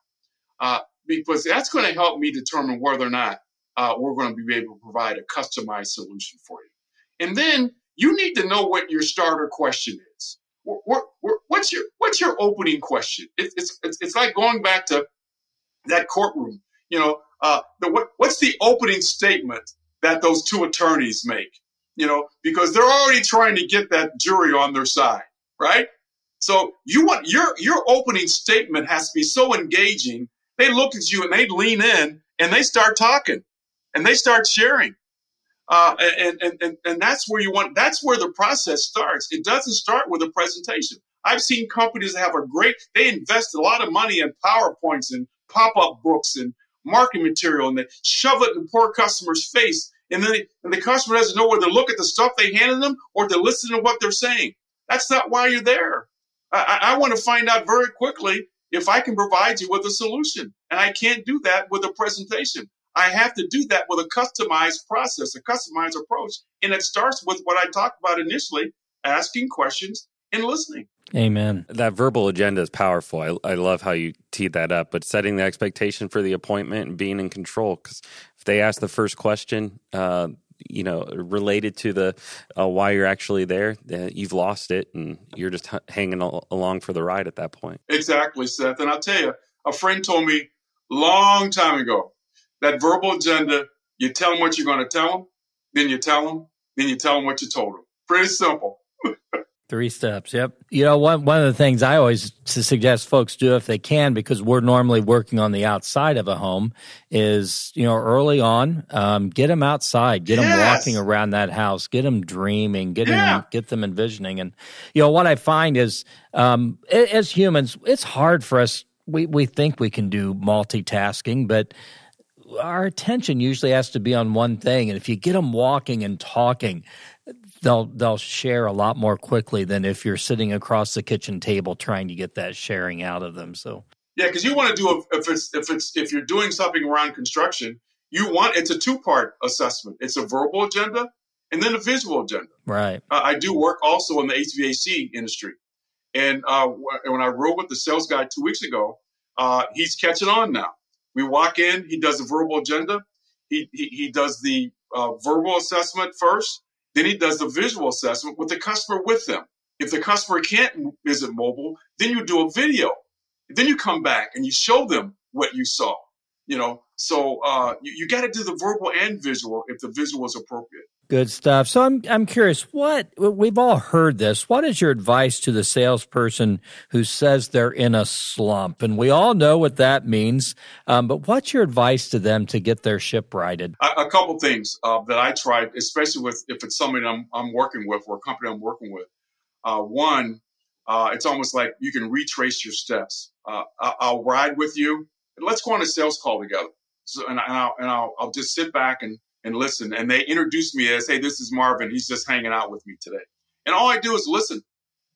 Speaker 1: Because that's going to help me determine whether or not uh, we're going to be able to provide a customized solution for you. And then you need to know what your starter question is. What's your what's your opening question? It's it's it's like going back to that courtroom. You know, uh, the, what what's the opening statement that those two attorneys make? You know, because they're already trying to get that jury on their side, right? So you want your your opening statement has to be so engaging. They look at you and they lean in and they start talking and they start sharing. Uh, and, and, and, and that's where you want, that's where the process starts. It doesn't start with a presentation. I've seen companies that have a great, they invest a lot of money in PowerPoints and pop up books and marketing material and they shove it in the poor customer's face. And then they, and the customer doesn't know whether to look at the stuff they handed them or to listen to what they're saying. That's not why you're there. I, I want to find out very quickly if I can provide you with a solution. And I can't do that with a presentation. I have to do that with a customized process, a customized approach. And it starts with what I talked about initially asking questions and listening.
Speaker 2: Amen.
Speaker 3: That verbal agenda is powerful. I, I love how you teed that up, but setting the expectation for the appointment and being in control. Because if they ask the first question, uh, you know, related to the uh, why you're actually there, uh, you've lost it, and you're just h- hanging al- along for the ride at that point.
Speaker 1: Exactly, Seth. And I'll tell you, a friend told me long time ago that verbal agenda, you tell them what you're going to tell them, then you tell them, then you tell them what you told them. Pretty simple.
Speaker 2: Three steps. Yep. You know, one one of the things I always suggest folks do if they can, because we're normally working on the outside of a home, is you know early on, um, get them outside, get yes. them walking around that house, get them dreaming, get yeah. them get them envisioning, and you know what I find is um, as humans, it's hard for us. We we think we can do multitasking, but our attention usually has to be on one thing and if you get them walking and talking they'll they'll share a lot more quickly than if you're sitting across the kitchen table trying to get that sharing out of them so.
Speaker 1: Yeah because you want to do a, if it's if it's if you're doing something around construction you want it's a two part assessment. It's a verbal agenda and then a visual agenda.
Speaker 2: Right.
Speaker 1: Uh, i do work also in the hvac industry. And uh, when i rode with the sales guy two weeks ago uh, he's catching on now. We walk in, he does a verbal agenda. He, he, he does the uh, verbal assessment first, then he does the visual assessment with the customer with them. If the customer can't visit mobile, then you do a video. Then you come back and you show them what you saw. You know, so uh, you, you got to do the verbal and visual if the visual is appropriate.
Speaker 2: Good stuff. So I'm I'm curious, what we've all heard this. What is your advice to the salesperson who says they're in a slump? And we all know what that means. Um, but what's your advice to them to get their ship righted?
Speaker 1: A, a couple things uh, that I try, especially with if it's somebody I'm I'm working with or a company I'm working with. Uh, one, uh, it's almost like you can retrace your steps. Uh, I'll ride with you. And let's go on a sales call together. So, and, and, I'll, and I'll, I'll just sit back and and listen. And they introduce me as, hey, this is Marvin. He's just hanging out with me today. And all I do is listen,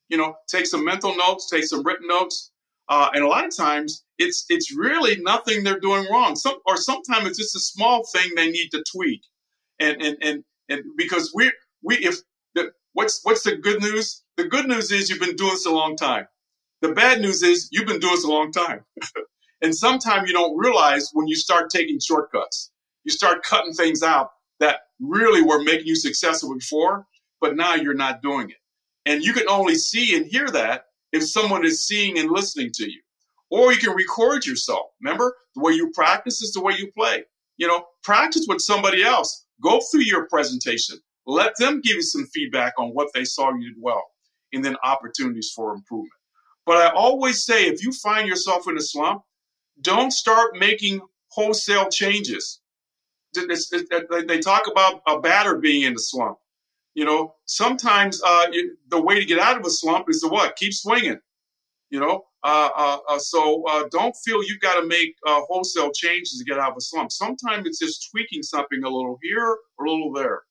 Speaker 1: you know, take some mental notes, take some written notes. Uh, and a lot of times it's it's really nothing they're doing wrong. Some or sometimes it's just a small thing they need to tweak. And and and and because we we if the, what's what's the good news? The good news is you've been doing this a long time. The bad news is you've been doing this a long time. and sometimes you don't realize when you start taking shortcuts you start cutting things out that really were making you successful before, but now you're not doing it. And you can only see and hear that if someone is seeing and listening to you. Or you can record yourself. Remember, the way you practice is the way you play. You know, practice with somebody else. Go through your presentation. Let them give you some feedback on what they saw you did well, and then opportunities for improvement. But I always say if you find yourself in a slump, don't start making wholesale changes they talk about a batter being in the slump. You know, sometimes uh, the way to get out of a slump is to what? Keep swinging. You know, uh, uh, uh so uh, don't feel you've got to make uh, wholesale changes to get out of a slump. Sometimes it's just tweaking something a little here or a little there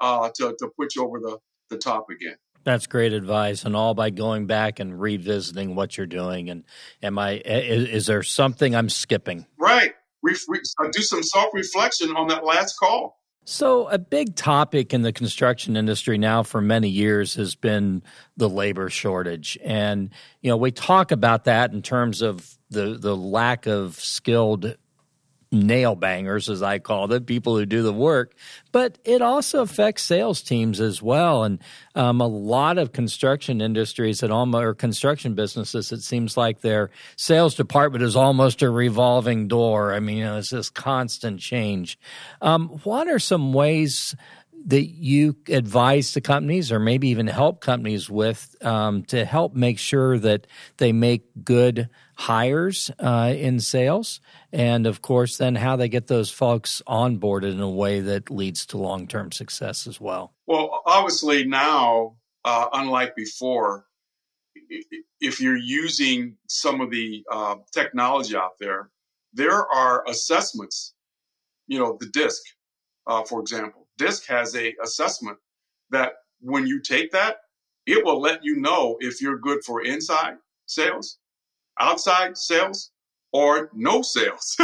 Speaker 1: to, to put you over the, the top again.
Speaker 2: That's great advice, and all by going back and revisiting what you're doing. And am I? Is, is there something I'm skipping?
Speaker 1: Right. Re- uh, do some self reflection on that last call.
Speaker 2: So, a big topic in the construction industry now for many years has been the labor shortage. And, you know, we talk about that in terms of the, the lack of skilled nail bangers, as I call them, people who do the work. But it also affects sales teams as well. And um, a lot of construction industries and almost or construction businesses, it seems like their sales department is almost a revolving door. I mean, you know, it's this constant change. Um, what are some ways? That you advise the companies or maybe even help companies with um, to help make sure that they make good hires uh, in sales and of course then how they get those folks onboarded in a way that leads to long-term success as well.
Speaker 1: Well obviously now uh, unlike before if you're using some of the uh, technology out there there are assessments you know the disc uh, for example disc has a assessment that when you take that it will let you know if you're good for inside sales outside sales or no sales.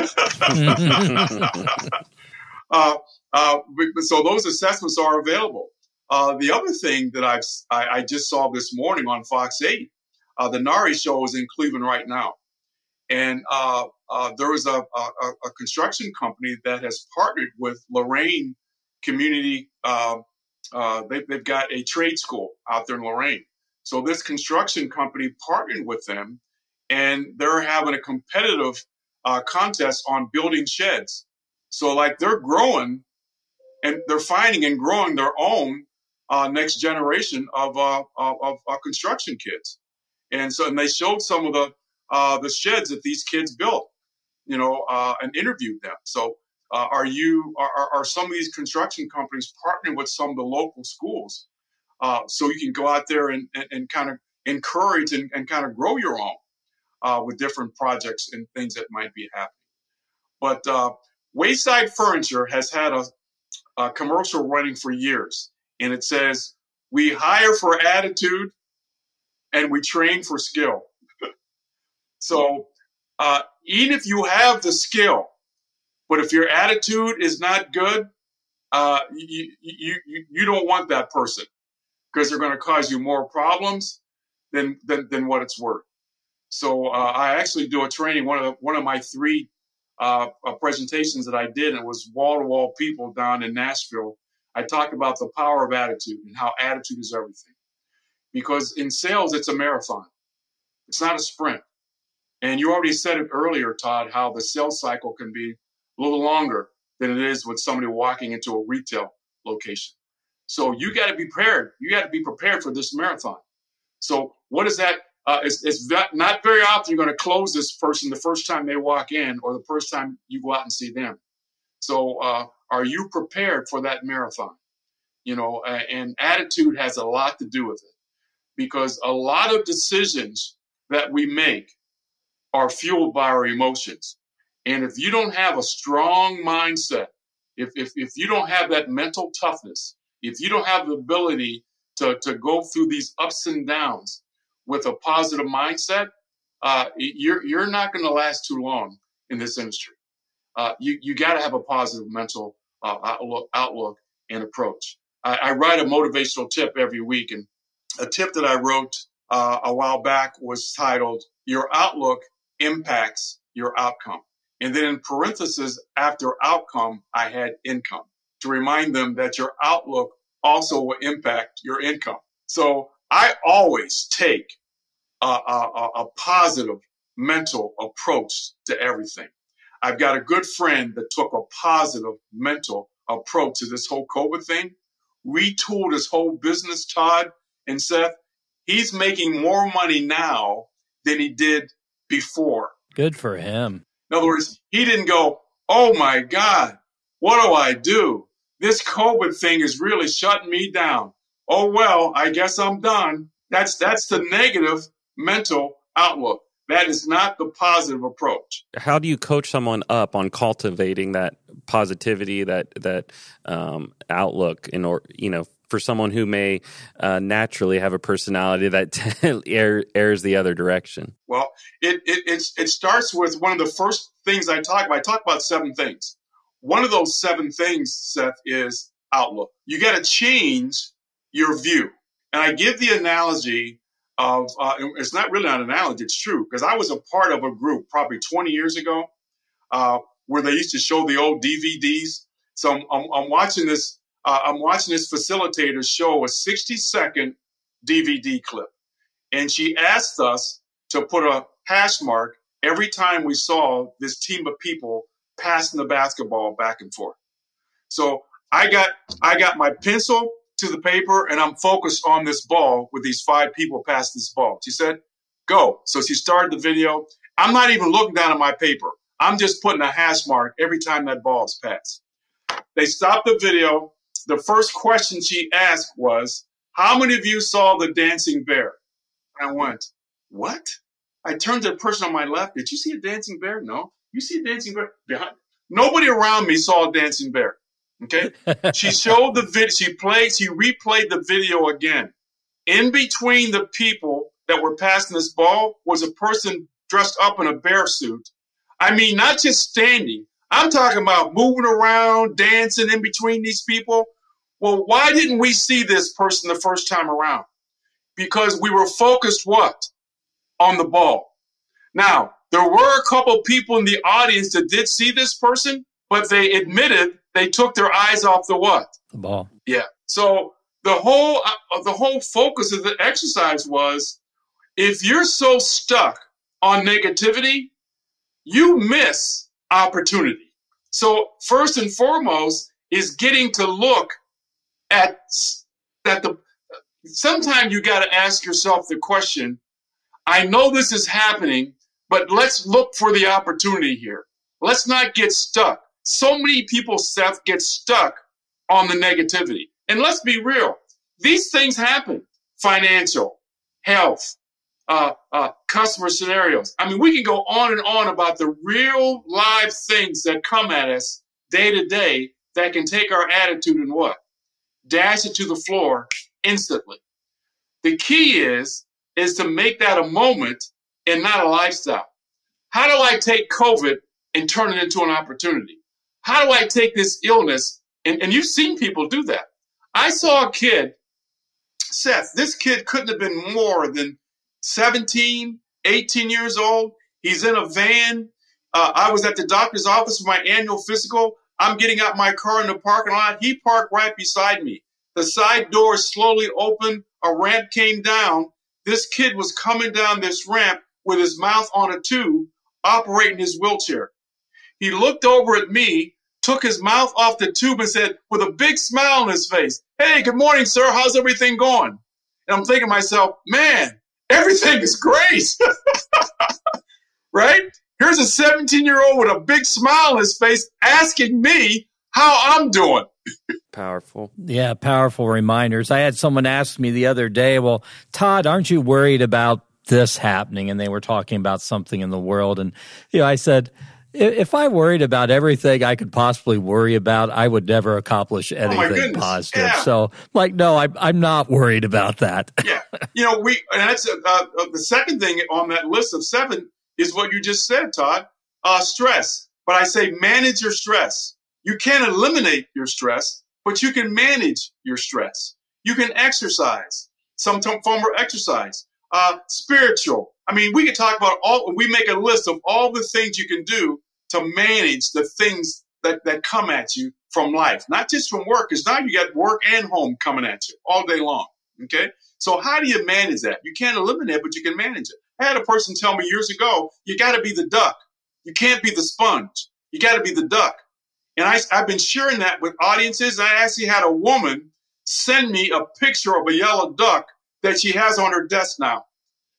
Speaker 1: uh, uh, so those assessments are available. Uh, the other thing that I've, I, I, just saw this morning on Fox 8, uh, the NARI show is in Cleveland right now. And uh, uh, there is a, a, a, construction company that has partnered with Lorain Community. they, they've got a trade school out there in Lorain. So this construction company partnered with them and they're having a competitive uh, contest on building sheds. So like they're growing and they're finding and growing their own uh, next generation of, uh, of, of uh, construction kids. And so, and they showed some of the, uh, the sheds that these kids built, you know, uh, and interviewed them. So are you, are, are some of these construction companies partnering with some of the local schools? so you can go out there and, and, and kind of encourage and, and kind of grow your own uh, with different projects and things that might be happening. But uh, Wayside Furniture has had a, a commercial running for years, and it says, We hire for attitude and we train for skill. so uh, even if you have the skill, but if your attitude is not good, uh, you, you, you, you don't want that person because they're going to cause you more problems than, than, than what it's worth. So uh, I actually do a training. One of the, one of my three uh, uh presentations that I did, and it was wall to wall people down in Nashville. I talked about the power of attitude and how attitude is everything. Because in sales, it's a marathon. It's not a sprint. And you already said it earlier, Todd, how the sales cycle can be a little longer than it is with somebody walking into a retail location. So you got to be prepared. You got to be prepared for this marathon. So what is that uh, it's, it's not very often you're going to close this person the first time they walk in or the first time you go out and see them. So, uh, are you prepared for that marathon? You know, uh, and attitude has a lot to do with it because a lot of decisions that we make are fueled by our emotions. And if you don't have a strong mindset, if, if, if you don't have that mental toughness, if you don't have the ability to, to go through these ups and downs, with a positive mindset, uh, you're you're not going to last too long in this industry. Uh, you you got to have a positive mental uh, outlook, outlook and approach. I, I, write a motivational tip every week, and a tip that I wrote uh, a while back was titled "Your outlook impacts your outcome." And then in parentheses after outcome, I had income to remind them that your outlook also will impact your income. So I always take a, a, a positive mental approach to everything. I've got a good friend that took a positive mental approach to this whole COVID thing, retooled his whole business, Todd and Seth. He's making more money now than he did before.
Speaker 2: Good for him.
Speaker 1: In other words, he didn't go, Oh my God, what do I do? This COVID thing is really shutting me down oh well, I guess I'm done. That's that's the negative mental outlook. That is not the positive approach.
Speaker 3: How do you coach someone up on cultivating that positivity, that that um, outlook, in or you know, for someone who may uh, naturally have a personality that air, airs the other direction?
Speaker 1: Well, it, it, it starts with one of the first things I talk about. I talk about seven things. One of those seven things, Seth, is outlook. You got to change your view. And I give the analogy of uh, it's not really an analogy, it's true, because I was a part of a group probably 20 years ago uh, where they used to show the old DVDs. So I'm, I'm, I'm watching this. Uh, I'm watching this facilitator show a 60 second DVD clip, and she asked us to put a hash mark every time we saw this team of people passing the basketball back and forth. So I got I got my pencil to the paper and I'm focused on this ball with these five people passing this ball. She said, "Go." So she started the video. I'm not even looking down at my paper. I'm just putting a hash mark every time that ball is passed. They stopped the video. The first question she asked was, How many of you saw the dancing bear? I went, What? I turned to the person on my left. Did you see a dancing bear? No. You see a dancing bear behind? Nobody around me saw a dancing bear. Okay. she showed the video. She played. She replayed the video again. In between the people that were passing this ball was a person dressed up in a bear suit I mean, not just standing. I'm talking about moving around, dancing in between these people. Well, why didn't we see this person the first time around? Because we were focused what? On the ball. Now, there were a couple people in the audience that did see this person, but they admitted they took their eyes off the what?
Speaker 2: The ball.
Speaker 1: Yeah. So the whole uh, the whole focus of the exercise was if you're so stuck on negativity, you miss opportunity. So first and foremost is getting to look at that the sometimes you got to ask yourself the question, I know this is happening, but let's look for the opportunity here. Let's not get stuck. So many people, Seth, get stuck on the negativity. And let's be real. These things happen. Financial, health, uh, uh, customer scenarios. I mean, we can go on and on about the real live things that come at us day to day that can take our attitude and what? Dash it to the floor instantly. The key is, is to make that a moment and not a lifestyle. How do I take COVID and turn it into an opportunity? How do I take this illness? And, and you've seen people do that. I saw a kid, Seth, this kid couldn't have been more than 17, 18 years old. He's in a van. Uh, I was at the doctor's office for my annual physical. I'm getting out my car in the parking lot. He parked right beside me. The side door slowly opened. A ramp came down. This kid was coming down this ramp with his mouth on a tube, operating his wheelchair. He looked over at me, took his mouth off the tube, and said, with a big smile on his face, Hey, good morning, sir. How's everything going? And I'm thinking to myself, man, everything is great. right? Here's a 17 year old with a big smile on his face asking me how I'm doing.
Speaker 3: Powerful.
Speaker 2: Yeah, powerful reminders. I had someone ask me the other day, well, Todd, aren't you worried about this happening? And they were talking about something in the world. And, you know, I said, if I worried about everything I could possibly worry about, I would never accomplish oh, anything oh positive. Yeah. So, like, no, I'm I'm not worried about that.
Speaker 1: yeah, you know, we and that's uh, uh, the second thing on that list of seven is what you just said, Todd. Uh, stress, but I say manage your stress. You can't eliminate your stress, but you can manage your stress. You can exercise, some form of exercise. Uh, spiritual. I mean, we can talk about all. We make a list of all the things you can do to manage the things that, that come at you from life, not just from work, because now you got work and home coming at you all day long. Okay. So how do you manage that? You can't eliminate it, but you can manage it. I had a person tell me years ago, you got to be the duck. You can't be the sponge. You got to be the duck. And I, I've been sharing that with audiences. I actually had a woman send me a picture of a yellow duck that she has on her desk now.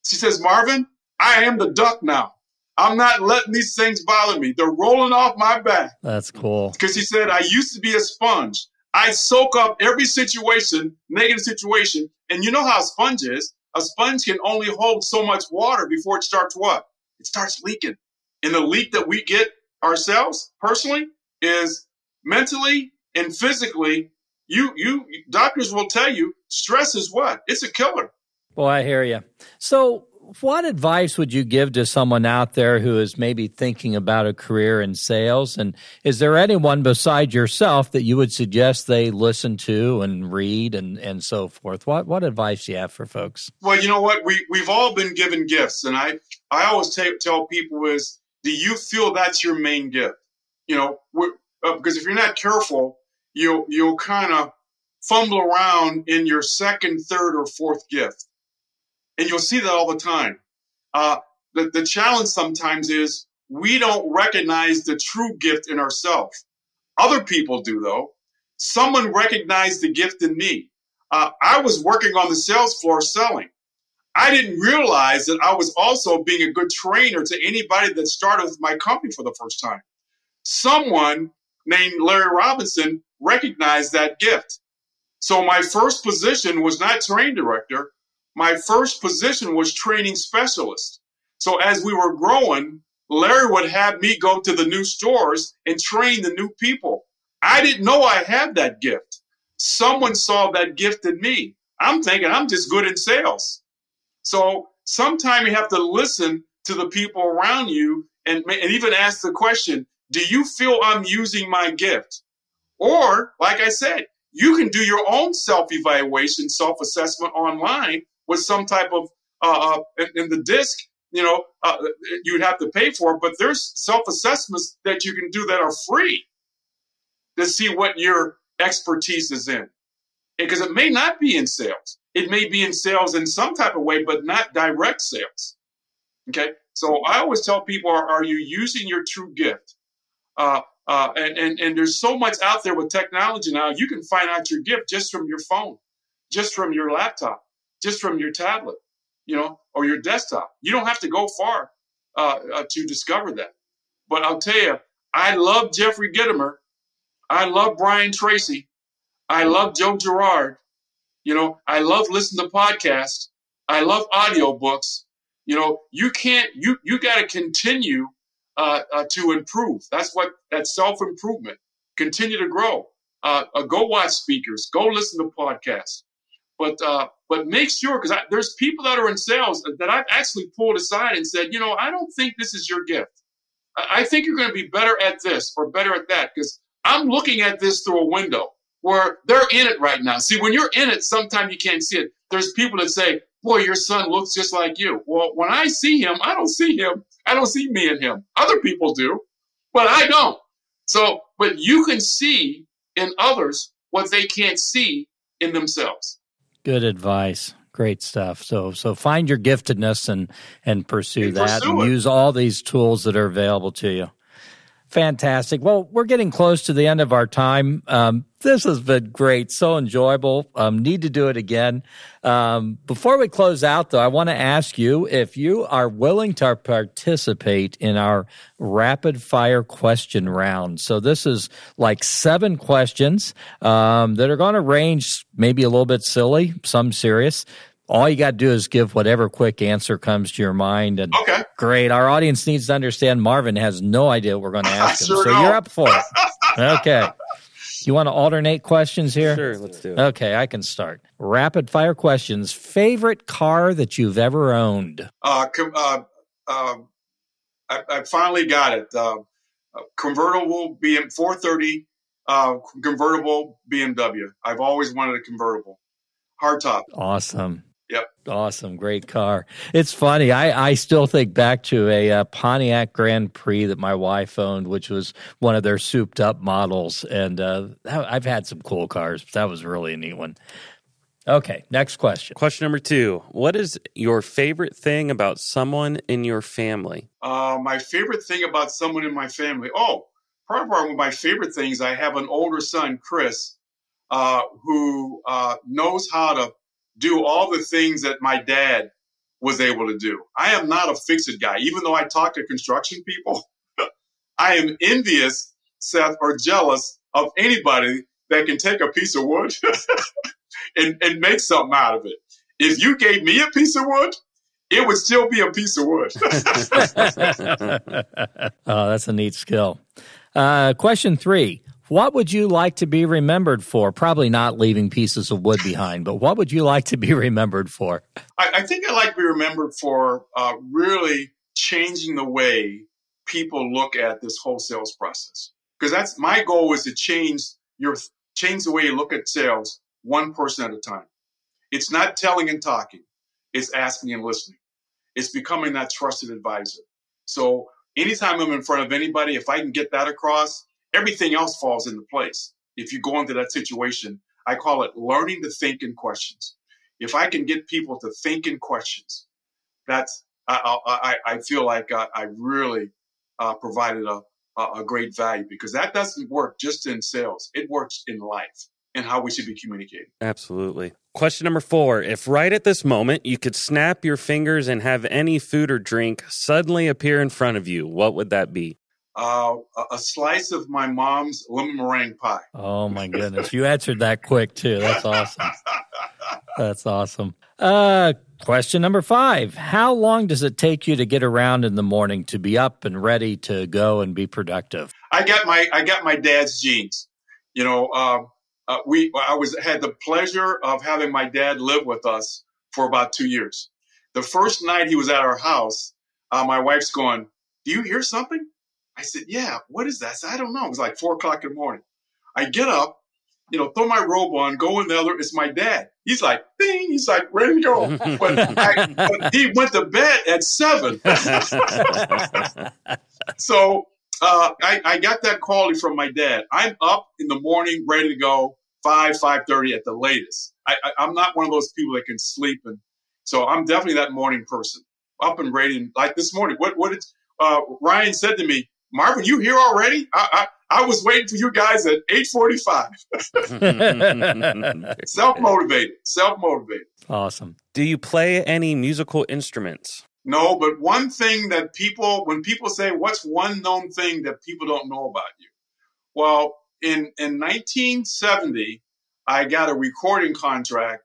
Speaker 1: She says, Marvin, I am the duck now. I'm not letting these things bother me. They're rolling off my back.
Speaker 2: That's cool.
Speaker 1: Because she said, I used to be a sponge. I soak up every situation, negative situation. And you know how a sponge is. A sponge can only hold so much water before it starts what? It starts leaking. And the leak that we get ourselves personally is mentally and physically you you doctors will tell you stress is what? It's a killer.
Speaker 2: Well, I hear you. So, what advice would you give to someone out there who is maybe thinking about a career in sales? And is there anyone beside yourself that you would suggest they listen to and read and, and so forth? What what advice do you have for folks?
Speaker 1: Well, you know what? We we've all been given gifts, and I I always t- tell people is, do you feel that's your main gift? You know, uh, because if you're not careful, you'll you'll kind of fumble around in your second, third, or fourth gift and you'll see that all the time. Uh, the, the challenge sometimes is we don't recognize the true gift in ourselves. Other people do, though. Someone recognized the gift in me. Uh, I was working on the sales floor selling. I didn't realize that I was also being a good trainer to anybody that started with my company for the first time. Someone named Larry Robinson recognized that gift. So my first position was not train director my first position was training specialist. So as we were growing, Larry would have me go to the new stores and train the new people. I didn't know I had that gift. Someone saw that gift in me. I'm thinking I'm just good in sales. So sometimes you have to listen to the people around you and, and even ask the question, do you feel I'm using my gift? Or, like I said, you can do your own self evaluation, self assessment online with some type of uh, uh in the disc you know uh, you'd have to pay for but there's self-assessments that you can do that are free to see what your expertise is in. Because it may not be in sales. It may be in sales in some type of way but not direct sales. Okay? So i always tell people are, are you using your true gift? Uh, uh, and, and, and there's so much out there with technology now you can find out your gift just from your phone just from your laptop just from your tablet, you know, or your desktop. You don't have to go far uh, uh, to discover that. But I'll tell you, I love Jeffrey Gitomer. I love Brian Tracy. I love Joe Girard. You know, I love listening to podcasts. I love audiobooks. You know, you can't, you, you got to continue uh, uh, to improve. That's what, that self improvement. Continue to grow. Uh, uh, go watch speakers. Go listen to podcasts. But uh, but make sure because there's people that are in sales that I've actually pulled aside and said, you know, I don't think this is your gift. I think you're going to be better at this or better at that because I'm looking at this through a window where they're in it right now. See, when you're in it, sometimes you can't see it. There's people that say, boy, your son looks just like you. Well, when I see him, I don't see him. I don't see me in him. Other people do, but I don't. So, but you can see in others what they can't see in themselves.
Speaker 2: Good advice. Great stuff. So so find your giftedness and and pursue and that and use all these tools that are available to you. Fantastic. Well, we're getting close to the end of our time. Um, this has been great, so enjoyable. Um, need to do it again. Um, before we close out, though, I want to ask you if you are willing to participate in our rapid fire question round. So this is like seven questions um, that are going to range maybe a little bit silly, some serious all you got to do is give whatever quick answer comes to your mind. And
Speaker 1: okay.
Speaker 2: great. Our audience needs to understand Marvin has no idea what we're going to ask him. Sure so you're up for it. Okay. You want to alternate questions here?
Speaker 3: Sure, let's do it.
Speaker 2: Okay, I can start. Rapid fire questions. Favorite car that you've ever owned?
Speaker 1: Uh, uh, uh, I, I, finally got it. Uh, convertible BM 430 uh, convertible BMW. I've always wanted a convertible. Hardtop.
Speaker 2: Awesome.
Speaker 1: Yep.
Speaker 2: Awesome. Great car. It's funny. I, I still think back to a, a, uh, Pontiac Grand Prix that my wife owned, which was one of their souped up models. And uh, I've had some cool cars. But that was really a neat one. Okay. Next question.
Speaker 3: Question number two What is your favorite thing about someone in your family?
Speaker 1: Uh, my favorite thing about someone in my family. Oh, part of one of my favorite things, I have an older son, Chris, uh, who uh, knows how to do all the things that my dad was able to do. I am not a fix it guy, even though I talk to construction people. I am envious, Seth, or jealous of anybody that can take a piece of wood and, and make something out of it. If you gave me a piece of wood, it would still be a piece of wood.
Speaker 2: oh, that's a neat skill. Uh, question three What would you like to be remembered for? Probably not leaving pieces of wood behind, but what would you like to be remembered for?
Speaker 1: I, I think I'd like to be remembered for uh, really changing the way people look at this whole sales process. Because that's my goal is to change your change the way you look at sales one person at a time. It's not telling and talking. It's asking and listening. It's becoming that trusted advisor. So anytime I'm in front of anybody, if I can get that across, everything else falls into place. If you go into that situation, I call it learning to think in questions. If I can get people to think in questions, that's I, I, I feel like I, I really uh, provided a, a great value because that doesn't work just in sales. It works in life and how we should be communicating.
Speaker 3: Absolutely. Question number four If right at this moment you could snap your fingers and have any food or drink suddenly appear in front of you, what would that be?
Speaker 1: Uh, a slice of my mom's lemon meringue pie.
Speaker 2: Oh my goodness. You answered that quick too. That's awesome. That's awesome. Uh, question number five How long does it take you to get around in the morning to be up and ready to go and be productive?
Speaker 1: I got my I got my dad's genes. You know, uh, uh, we I was had the pleasure of having my dad live with us for about two years. The first night he was at our house, uh, my wife's going, "Do you hear something?" I said, Yeah, what is that? I said, I don't know. It was like four o'clock in the morning. I get up, you know, throw my robe on, go in the other. It's my dad. He's like, ding. He's like, ready to go. But, I, but he went to bed at seven. so uh, I, I, got that quality from my dad. I'm up in the morning, ready to go, five, five thirty at the latest. I, am not one of those people that can sleep, and so I'm definitely that morning person, up and ready. Like this morning, what what did uh, Ryan said to me? Marvin, you here already? I, I, I was waiting for you guys at 845. self-motivated, self-motivated.
Speaker 2: Awesome.
Speaker 3: Do you play any musical instruments?
Speaker 1: No, but one thing that people, when people say, what's one known thing that people don't know about you? Well, in, in 1970, I got a recording contract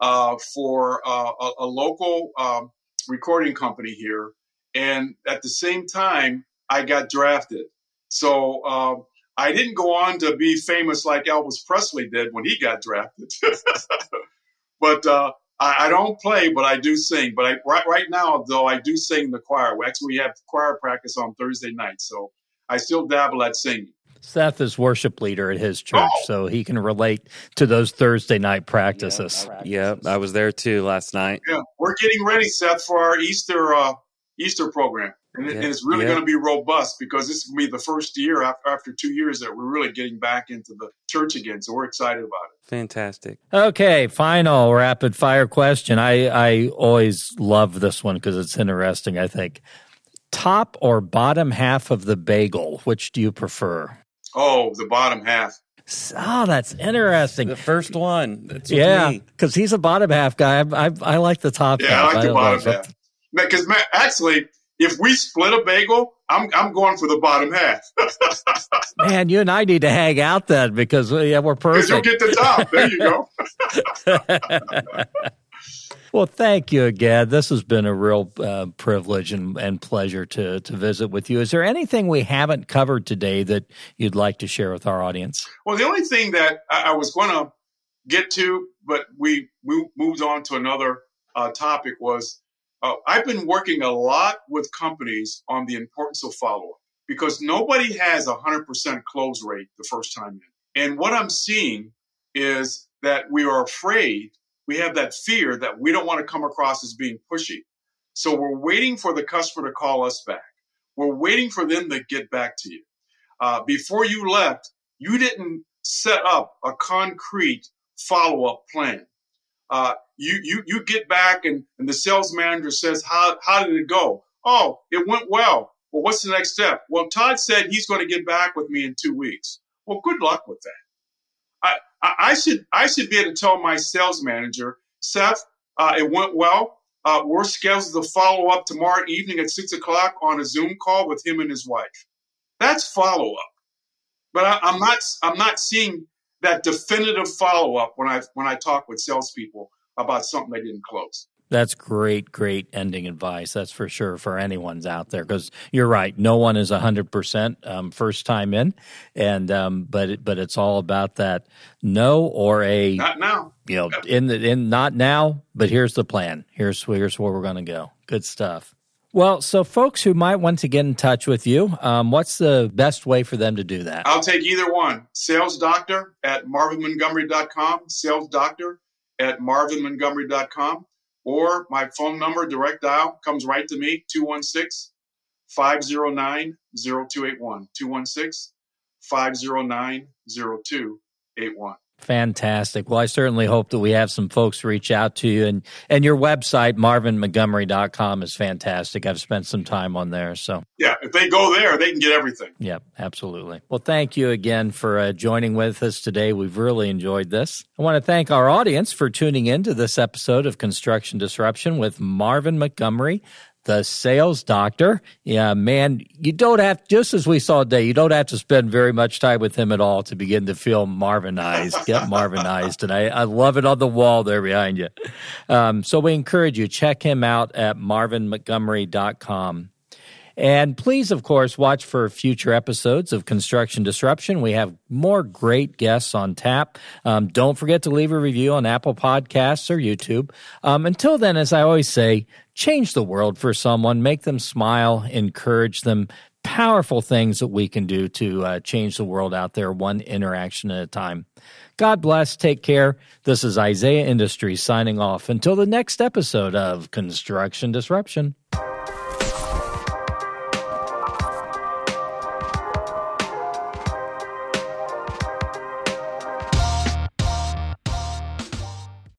Speaker 1: uh, for uh, a, a, local um, recording company here. And at the same time, I got drafted. So um, I didn't go on to be famous like Elvis Presley did when he got drafted. but uh, I, I, don't play, but I do sing. But I, right, right now, though, I do sing in the choir. Actually, we have choir practice on Thursday night, so I still dabble at singing.
Speaker 2: Seth is worship leader at his church, oh. so he can relate to those Thursday night practices.
Speaker 3: Yep, yep, I was there too last night.
Speaker 1: Yeah, we're getting ready, Seth, for our Easter uh, Easter program. And, yeah, and it's really yeah. going to be robust because this will be the first year after, after two years that we're really getting back into the church again. So we're excited about it.
Speaker 3: Fantastic.
Speaker 2: Okay, final rapid fire question. I, I always love this one because it's interesting, I think. Top or bottom half of the bagel, which do you prefer?
Speaker 1: Oh, the bottom half.
Speaker 2: Oh, that's interesting.
Speaker 3: The first one. That's
Speaker 2: yeah, because he's a bottom half guy. I, I, I like the top
Speaker 1: yeah,
Speaker 2: half.
Speaker 1: I like the I bottom half. Because actually, if we split a bagel, I'm I'm going for the bottom half.
Speaker 2: Man, you and I need to hang out then because yeah, we're perfect.
Speaker 1: You'll get the top. There you go.
Speaker 2: well, thank you again. This has been a real uh, privilege and, and pleasure to to visit with you. Is there anything we haven't covered today that you'd like to share with our audience?
Speaker 1: Well, the only thing that I, I was going to get to, but we, we moved on to another uh, topic was uh, I've been working a lot with companies on the importance of follow up because nobody has a 100% close rate the first time in. And what I'm seeing is that we are afraid, we have that fear that we don't want to come across as being pushy. So we're waiting for the customer to call us back. We're waiting for them to get back to you. Uh, before you left, you didn't set up a concrete follow up plan. Uh, you you you get back and, and the sales manager says, How how did it go? Oh, it went well. Well, what's the next step? Well, Todd said he's going to get back with me in two weeks. Well, good luck with that. I, I, should I should be able to tell my sales manager, Seth, uh, it went well. Uh, we're scheduled to follow up tomorrow evening at six o'clock on a Zoom call with him and his wife. That's follow up. But I, I'm not I'm not seeing that definitive follow up when I when I talk with salespeople about something they didn't close.
Speaker 2: That's great, great ending advice. That's for sure for anyone's out there because you're right. No one is hundred um, percent first time in, and um, but it, but it's all about that no or a
Speaker 1: not now.
Speaker 2: You know, in the in not now, but here's the plan. Here's here's where we're going to go. Good stuff. Well, so folks who might want to get in touch with you, um, what's the best way for them to do that?
Speaker 1: I'll take either one. Sales doctor at marvinmontgomery.com, sales doctor at marvinmontgomery.com or my phone number, direct dial, comes right to me 216 509 0281. 216 509 0281.
Speaker 2: Fantastic. Well, I certainly hope that we have some folks reach out to you and and your website marvinmontgomery.com is fantastic. I've spent some time on there, so
Speaker 1: Yeah, if they go there, they can get everything.
Speaker 2: Yeah, absolutely. Well, thank you again for uh, joining with us today. We've really enjoyed this. I want to thank our audience for tuning in to this episode of Construction Disruption with Marvin Montgomery the sales doctor. Yeah, man, you don't have, just as we saw today, you don't have to spend very much time with him at all to begin to feel Marvinized, get Marvinized. And I, I love it on the wall there behind you. Um, so we encourage you, check him out at marvinmontgomery.com. And please, of course, watch for future episodes of Construction Disruption. We have more great guests on tap. Um, don't forget to leave a review on Apple Podcasts or YouTube. Um, until then, as I always say, change the world for someone, make them smile, encourage them. Powerful things that we can do to uh, change the world out there, one interaction at a time. God bless. Take care. This is Isaiah Industries signing off until the next episode of Construction Disruption.